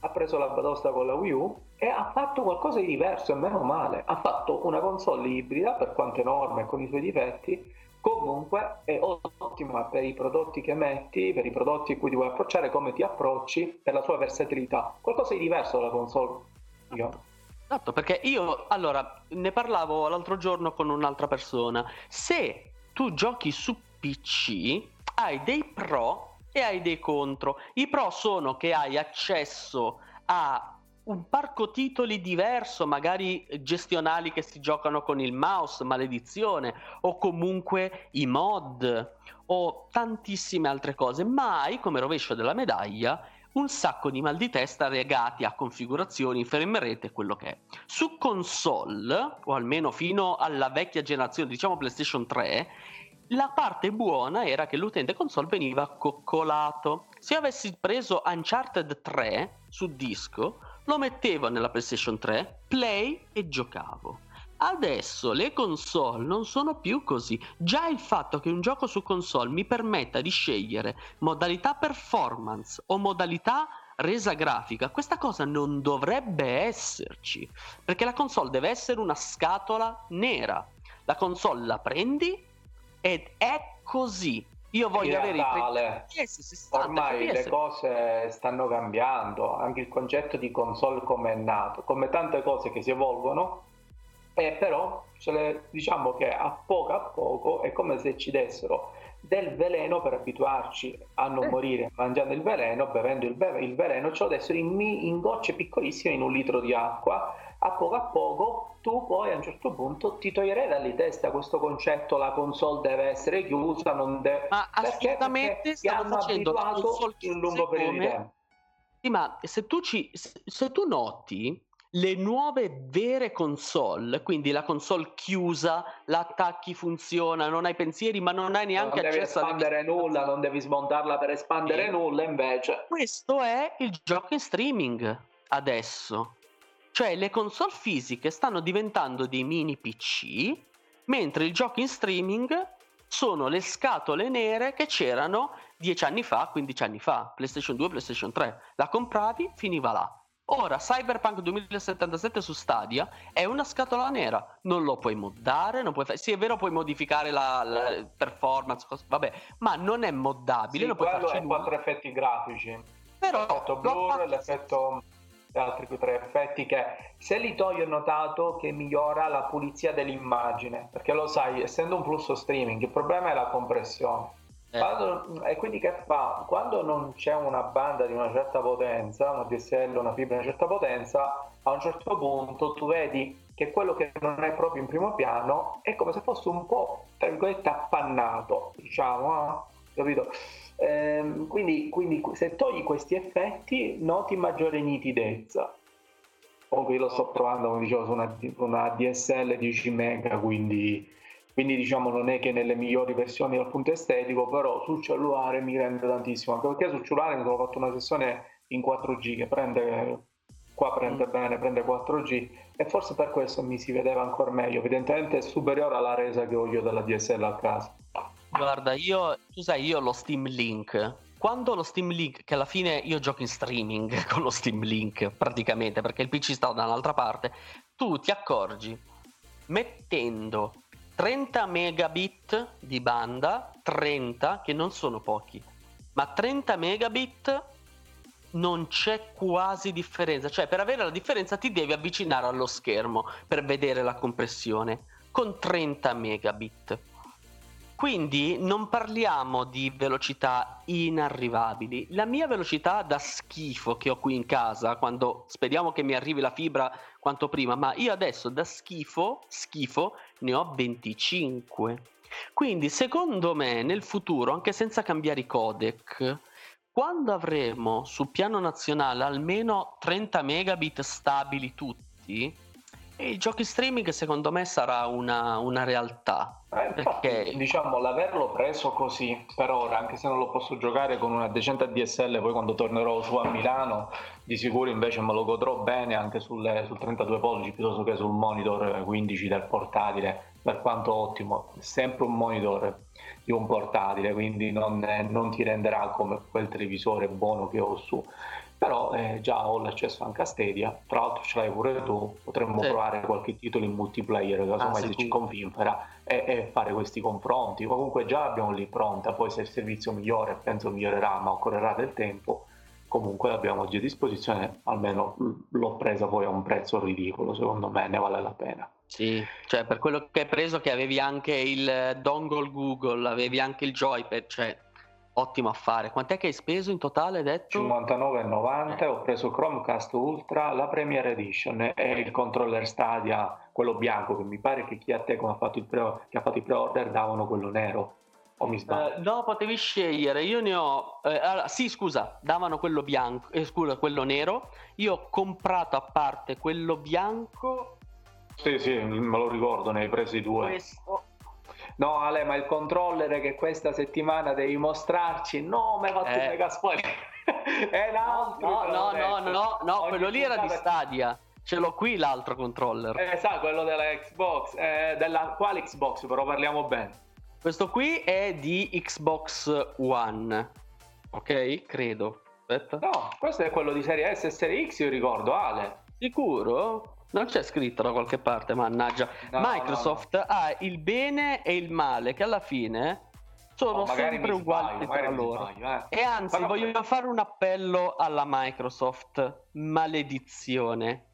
ha preso la batosta con la Wii U e ha fatto qualcosa di diverso e meno male. Ha fatto una console ibrida, per quanto enorme con i suoi difetti, comunque è ottima per i prodotti che metti, per i prodotti a cui ti vuoi approcciare, come ti approcci, per la sua versatilità. Qualcosa di diverso dalla console. Io. Esatto, perché io allora ne parlavo l'altro giorno con un'altra persona. Se tu giochi su PC, hai dei pro e hai dei contro. I pro sono che hai accesso a un parco titoli diverso, magari gestionali che si giocano con il mouse, maledizione, o comunque i mod, o tantissime altre cose, mai come rovescio della medaglia un sacco di mal di testa legati a configurazioni, frame rate e quello che è. Su console, o almeno fino alla vecchia generazione, diciamo PlayStation 3, la parte buona era che l'utente console veniva coccolato. Se avessi preso Uncharted 3 su disco, lo mettevo nella PlayStation 3, play e giocavo. Adesso le console non sono più così. Già il fatto che un gioco su console mi permetta di scegliere modalità performance o modalità resa grafica, questa cosa non dovrebbe esserci, perché la console deve essere una scatola nera. La console la prendi ed è così. Io voglio avere i FPS 60 Ormai le cose stanno cambiando, anche il concetto di console come è nato, come tante cose che si evolvono, e però le, diciamo che a poco a poco è come se ci dessero del veleno per abituarci a non eh. morire mangiando il veleno, bevendo il, be- il veleno, ce lo dessero in, in gocce piccolissime in un litro di acqua. A poco a poco tu poi a un certo punto ti toglierei dalle testa questo concetto la console deve essere chiusa non deve ma assolutamente perché stanno facendo abituato in lungo periodo di tempo. Sì, ma se tu, ci, se tu noti le nuove vere console, quindi la console chiusa, l'attacchi funziona, non hai pensieri, ma non hai neanche non accesso a... Espandere nulla, non devi smontarla per espandere sì. nulla, invece. Questo è il gioco in streaming adesso. Cioè le console fisiche stanno diventando dei mini PC, mentre il gioco in streaming sono le scatole nere che c'erano 10 anni fa, 15 anni fa, PlayStation 2, PlayStation 3. La compravi, finiva là. Ora, Cyberpunk 2077 su Stadia è una scatola nera, non lo puoi moddare, non puoi fa- sì è vero puoi modificare la, la performance, cos- vabbè, ma non è moddabile, sì, non puoi farci è quattro effetti grafici. Però l'effetto blur, l'effetto e altri tre effetti che se li togli ho notato che migliora la pulizia dell'immagine perché lo sai essendo un flusso streaming il problema è la compressione. Quando, e quindi che fa quando non c'è una banda di una certa potenza una DSL una fibra di una certa potenza a un certo punto tu vedi che quello che non è proprio in primo piano è come se fosse un po' tra virgolette appannato diciamo eh? capito Ehm, quindi, quindi, se togli questi effetti noti maggiore nitidezza. Comunque io lo sto provando, come dicevo, su una, una DSL 10 mega, quindi, quindi, diciamo non è che nelle migliori versioni dal punto estetico, però sul cellulare mi rende tantissimo, anche perché sul cellulare mi sono fatto una sessione in 4G che prende qua prende mm. bene, prende 4G e forse per questo mi si vedeva ancora meglio, evidentemente è superiore alla resa che ho io della DSL a casa. Guarda, io, tu sai, io ho lo Steam Link. Quando lo Steam Link, che alla fine io gioco in streaming con lo Steam Link praticamente, perché il PC sta da un'altra parte, tu ti accorgi mettendo 30 megabit di banda, 30 che non sono pochi, ma 30 megabit non c'è quasi differenza, cioè per avere la differenza ti devi avvicinare allo schermo per vedere la compressione con 30 megabit. Quindi non parliamo di velocità inarrivabili. La mia velocità da schifo che ho qui in casa, quando speriamo che mi arrivi la fibra quanto prima, ma io adesso da schifo, schifo, ne ho 25. Quindi secondo me nel futuro, anche senza cambiare i codec, quando avremo sul piano nazionale almeno 30 megabit stabili tutti, il gioco in streaming secondo me sarà una, una realtà. Eh, infatti, perché... Diciamo, l'averlo preso così per ora, anche se non lo posso giocare con una decente DSL, poi quando tornerò su a Milano, di sicuro invece me lo godrò bene anche sulle, sul 32 pollici piuttosto che sul monitor 15 del portatile, per quanto ottimo, sempre un monitor di un portatile, quindi non, non ti renderà come quel televisore buono che ho su però eh, già ho l'accesso anche a Stadia, tra l'altro ce l'hai pure tu, potremmo sì. provare qualche titolo in multiplayer, casomai ah, se ci convinfera, e, e, fare questi confronti, comunque già l'abbiamo lì pronta, poi se il servizio migliore, penso migliorerà, ma occorrerà del tempo, comunque l'abbiamo oggi a disposizione, almeno l'ho presa poi a un prezzo ridicolo, secondo me ne vale la pena. Sì, cioè per quello che hai preso che avevi anche il dongle Google, avevi anche il joypad, cioè ottimo affare. Quant'è che hai speso in totale, detto? 59,90. Eh. Ho preso Chromecast Ultra, la Premier Edition e il controller Stadia, quello bianco, che mi pare che chi a te ha fatto il, pre- che ha fatto il pre-order davano quello nero. O mi sbaglio? Uh, no, potevi scegliere. Io ne ho. Eh, allora, sì, scusa, davano quello bianco. Eh, scusa, quello nero. Io ho comprato a parte quello bianco. Sì, sì, me lo ricordo, ne hai presi due. Questo No, Ale, ma il controller che questa settimana devi mostrarci, no, mi hai fatto eh. mega spoiler. È un altro. No, no, no, no, no, no quello lì era di Stadia. Ce l'ho qui l'altro controller. Eh, sa, quello della Xbox. Eh, della quale Xbox, però parliamo bene. Questo qui è di Xbox One. Ok? Credo. Aspetta. No, questo è quello di serie S e serie X, io ricordo, Ale. Sicuro? Non c'è scritto da qualche parte, mannaggia. No, Microsoft no, no. ha il bene e il male che alla fine sono oh, sempre uguali tra loro. Sbaglio, eh. E anzi, Però... voglio fare un appello alla Microsoft. Maledizione.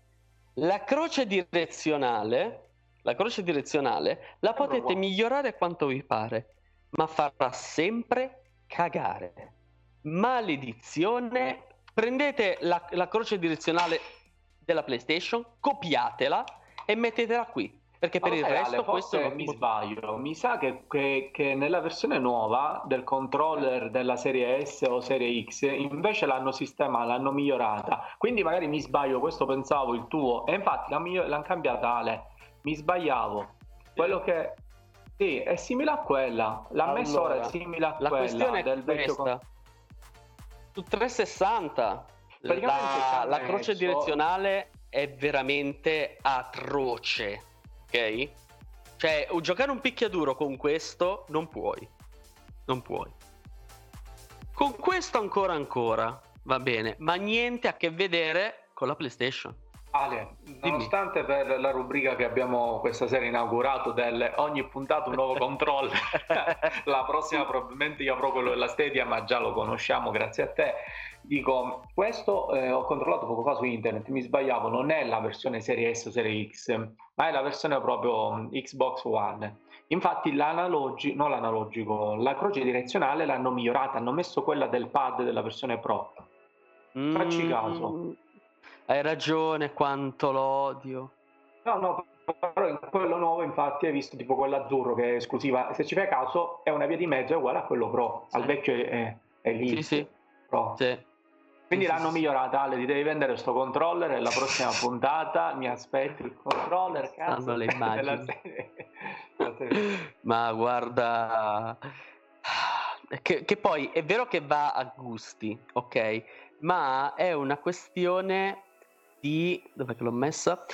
La croce direzionale, la croce direzionale la potete migliorare quanto vi pare, ma farà sempre cagare. Maledizione. Prendete la, la croce direzionale della PlayStation, copiatela e mettetela qui. Perché per allora, il resto Ale, questo non mi sbaglio. Mi sa che, che, che, nella versione nuova del controller della serie S o serie X invece l'hanno sistemata, l'hanno migliorata. Quindi magari mi sbaglio, questo pensavo il tuo. E infatti l'hanno, l'hanno cambiata Ale. Mi sbagliavo. Quello che sì, è simile a quella. L'ha allora, messo ora è simile a la quella questione del vecchio con... su 360 la, la croce direzionale è veramente atroce, ok? Cioè, giocare un picchiaduro con questo non puoi. Non puoi. Con questo ancora ancora va bene, ma niente a che vedere con la PlayStation. Ale, nonostante per la rubrica che abbiamo questa sera inaugurato del ogni puntata un nuovo controller, la prossima probabilmente io avrò quello della Stadia, ma già lo conosciamo grazie a te. Dico, questo eh, ho controllato poco fa su internet, mi sbagliavo, non è la versione serie S o serie X, ma è la versione proprio mm, Xbox One. Infatti l'analogico, non l'analogico, la croce direzionale l'hanno migliorata, hanno messo quella del pad della versione Pro. Facci mm. caso. Hai ragione, quanto l'odio. No, no, però in quello nuovo infatti hai visto tipo quell'azzurro che è esclusiva, se ci fai caso è una via di mezzo, è uguale a quello Pro, sì. al vecchio è, è lì. Sì, sì. Pro. sì. Quindi sì, l'hanno sì, migliorata, Ale, ti devi vendere questo controller e la prossima puntata mi aspetti il controller, cazzo. le immagini. Ma guarda... Che, che, poi è vero che va a gusti, ok? Ma è una questione di... dove l'ho messa?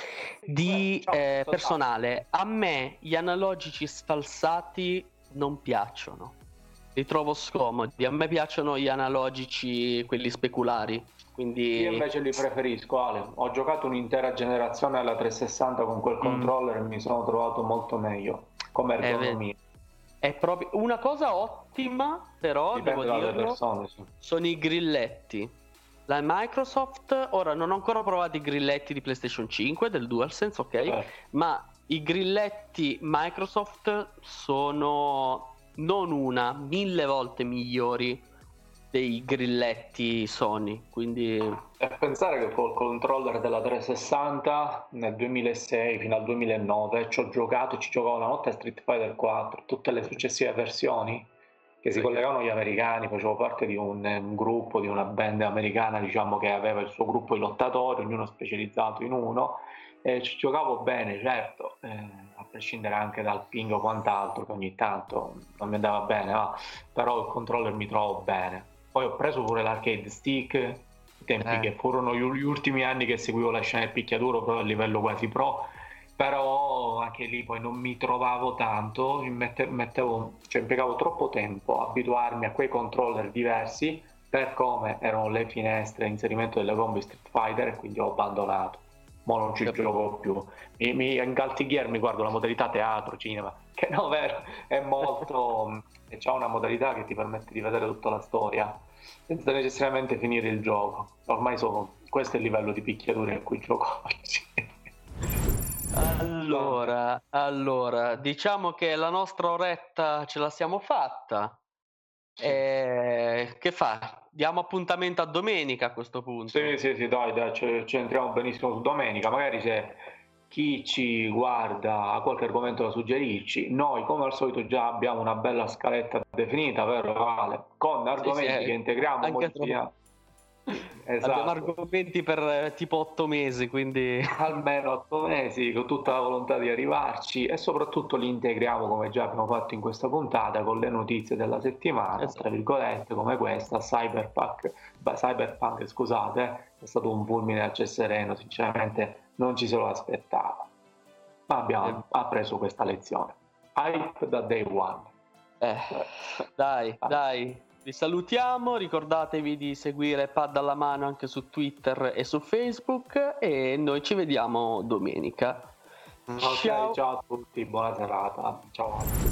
Di eh, personale. A me gli analogici sfalsati non piacciono li trovo scomodi. A me piacciono gli analogici, quelli speculari. Quindi... Io invece li preferisco, Ale. Ho giocato un'intera generazione alla 360 con quel mm. controller e mi sono trovato molto meglio come eh, ergonomia. È proprio una cosa ottima, però Dipende devo dirlo, persone, sì. sono i grilletti. La Microsoft, ora non ho ancora provato i grilletti di PlayStation 5 del DualSense, ok? Eh. Ma i grilletti Microsoft sono non una, mille volte migliori dei grilletti Sony. Quindi... E pensare che col controller della 360 nel 2006 fino al 2009 ci ho giocato e ci giocavo la notte a Street Fighter 4, tutte le successive versioni che si collegavano agli americani, facevo parte di un, un, gruppo, di una band americana diciamo che aveva il suo gruppo di lottatori, ognuno specializzato in uno e ci giocavo bene, certo. Eh, prescindere anche dal ping o quant'altro, che ogni tanto non mi andava bene, ma, però il controller mi trovo bene. Poi ho preso pure l'arcade stick, i tempi eh. che furono gli, gli, ultimi anni che seguivo la scena del picchiaduro, però a livello quasi pro, però anche lì poi non mi trovavo tanto, mettevo, cioè impiegavo troppo tempo a abituarmi a quei controller diversi per come erano le finestre, inserimento delle combo Street Fighter e quindi ho abbandonato ma non ci gioco più. Mi, mi Gear mi guardo la modalità teatro, cinema, che no, vero, è molto... e c'ha una modalità che ti permette di vedere tutta la storia senza necessariamente finire il gioco. Ormai sono, questo è il livello di picchiatura in cui gioco oggi. Allora, allora, diciamo che la nostra oretta ce la siamo fatta. Eh, che fa? Diamo appuntamento a domenica a questo punto. Sì, sì, sì, dai, dai ci, ci entriamo benissimo su domenica. Magari se chi ci guarda ha qualche argomento da suggerirci, noi come al solito già abbiamo una bella scaletta definita, vero Vale? Con argomenti sì, sì, che integriamo, anche Esatto. Abbiamo argomenti per eh, tipo otto mesi, quindi... Almeno otto mesi, con tutta la volontà di arrivarci e soprattutto li integriamo, come già abbiamo fatto in questa puntata, con le notizie della settimana, esatto. tra virgolette, come questa, Cyberpunk, beh, Cyberpunk, scusate, è stato un fulmine a ciel sereno, sinceramente non ci se lo aspettava, ma abbiamo eh. appreso questa lezione. Hype da day one. Eh, dai, dai, vi salutiamo, ricordatevi di seguire Pad alla mano anche su Twitter e su Facebook e noi ci vediamo domenica. Okay, ciao. ciao a tutti, buona serata. Ciao.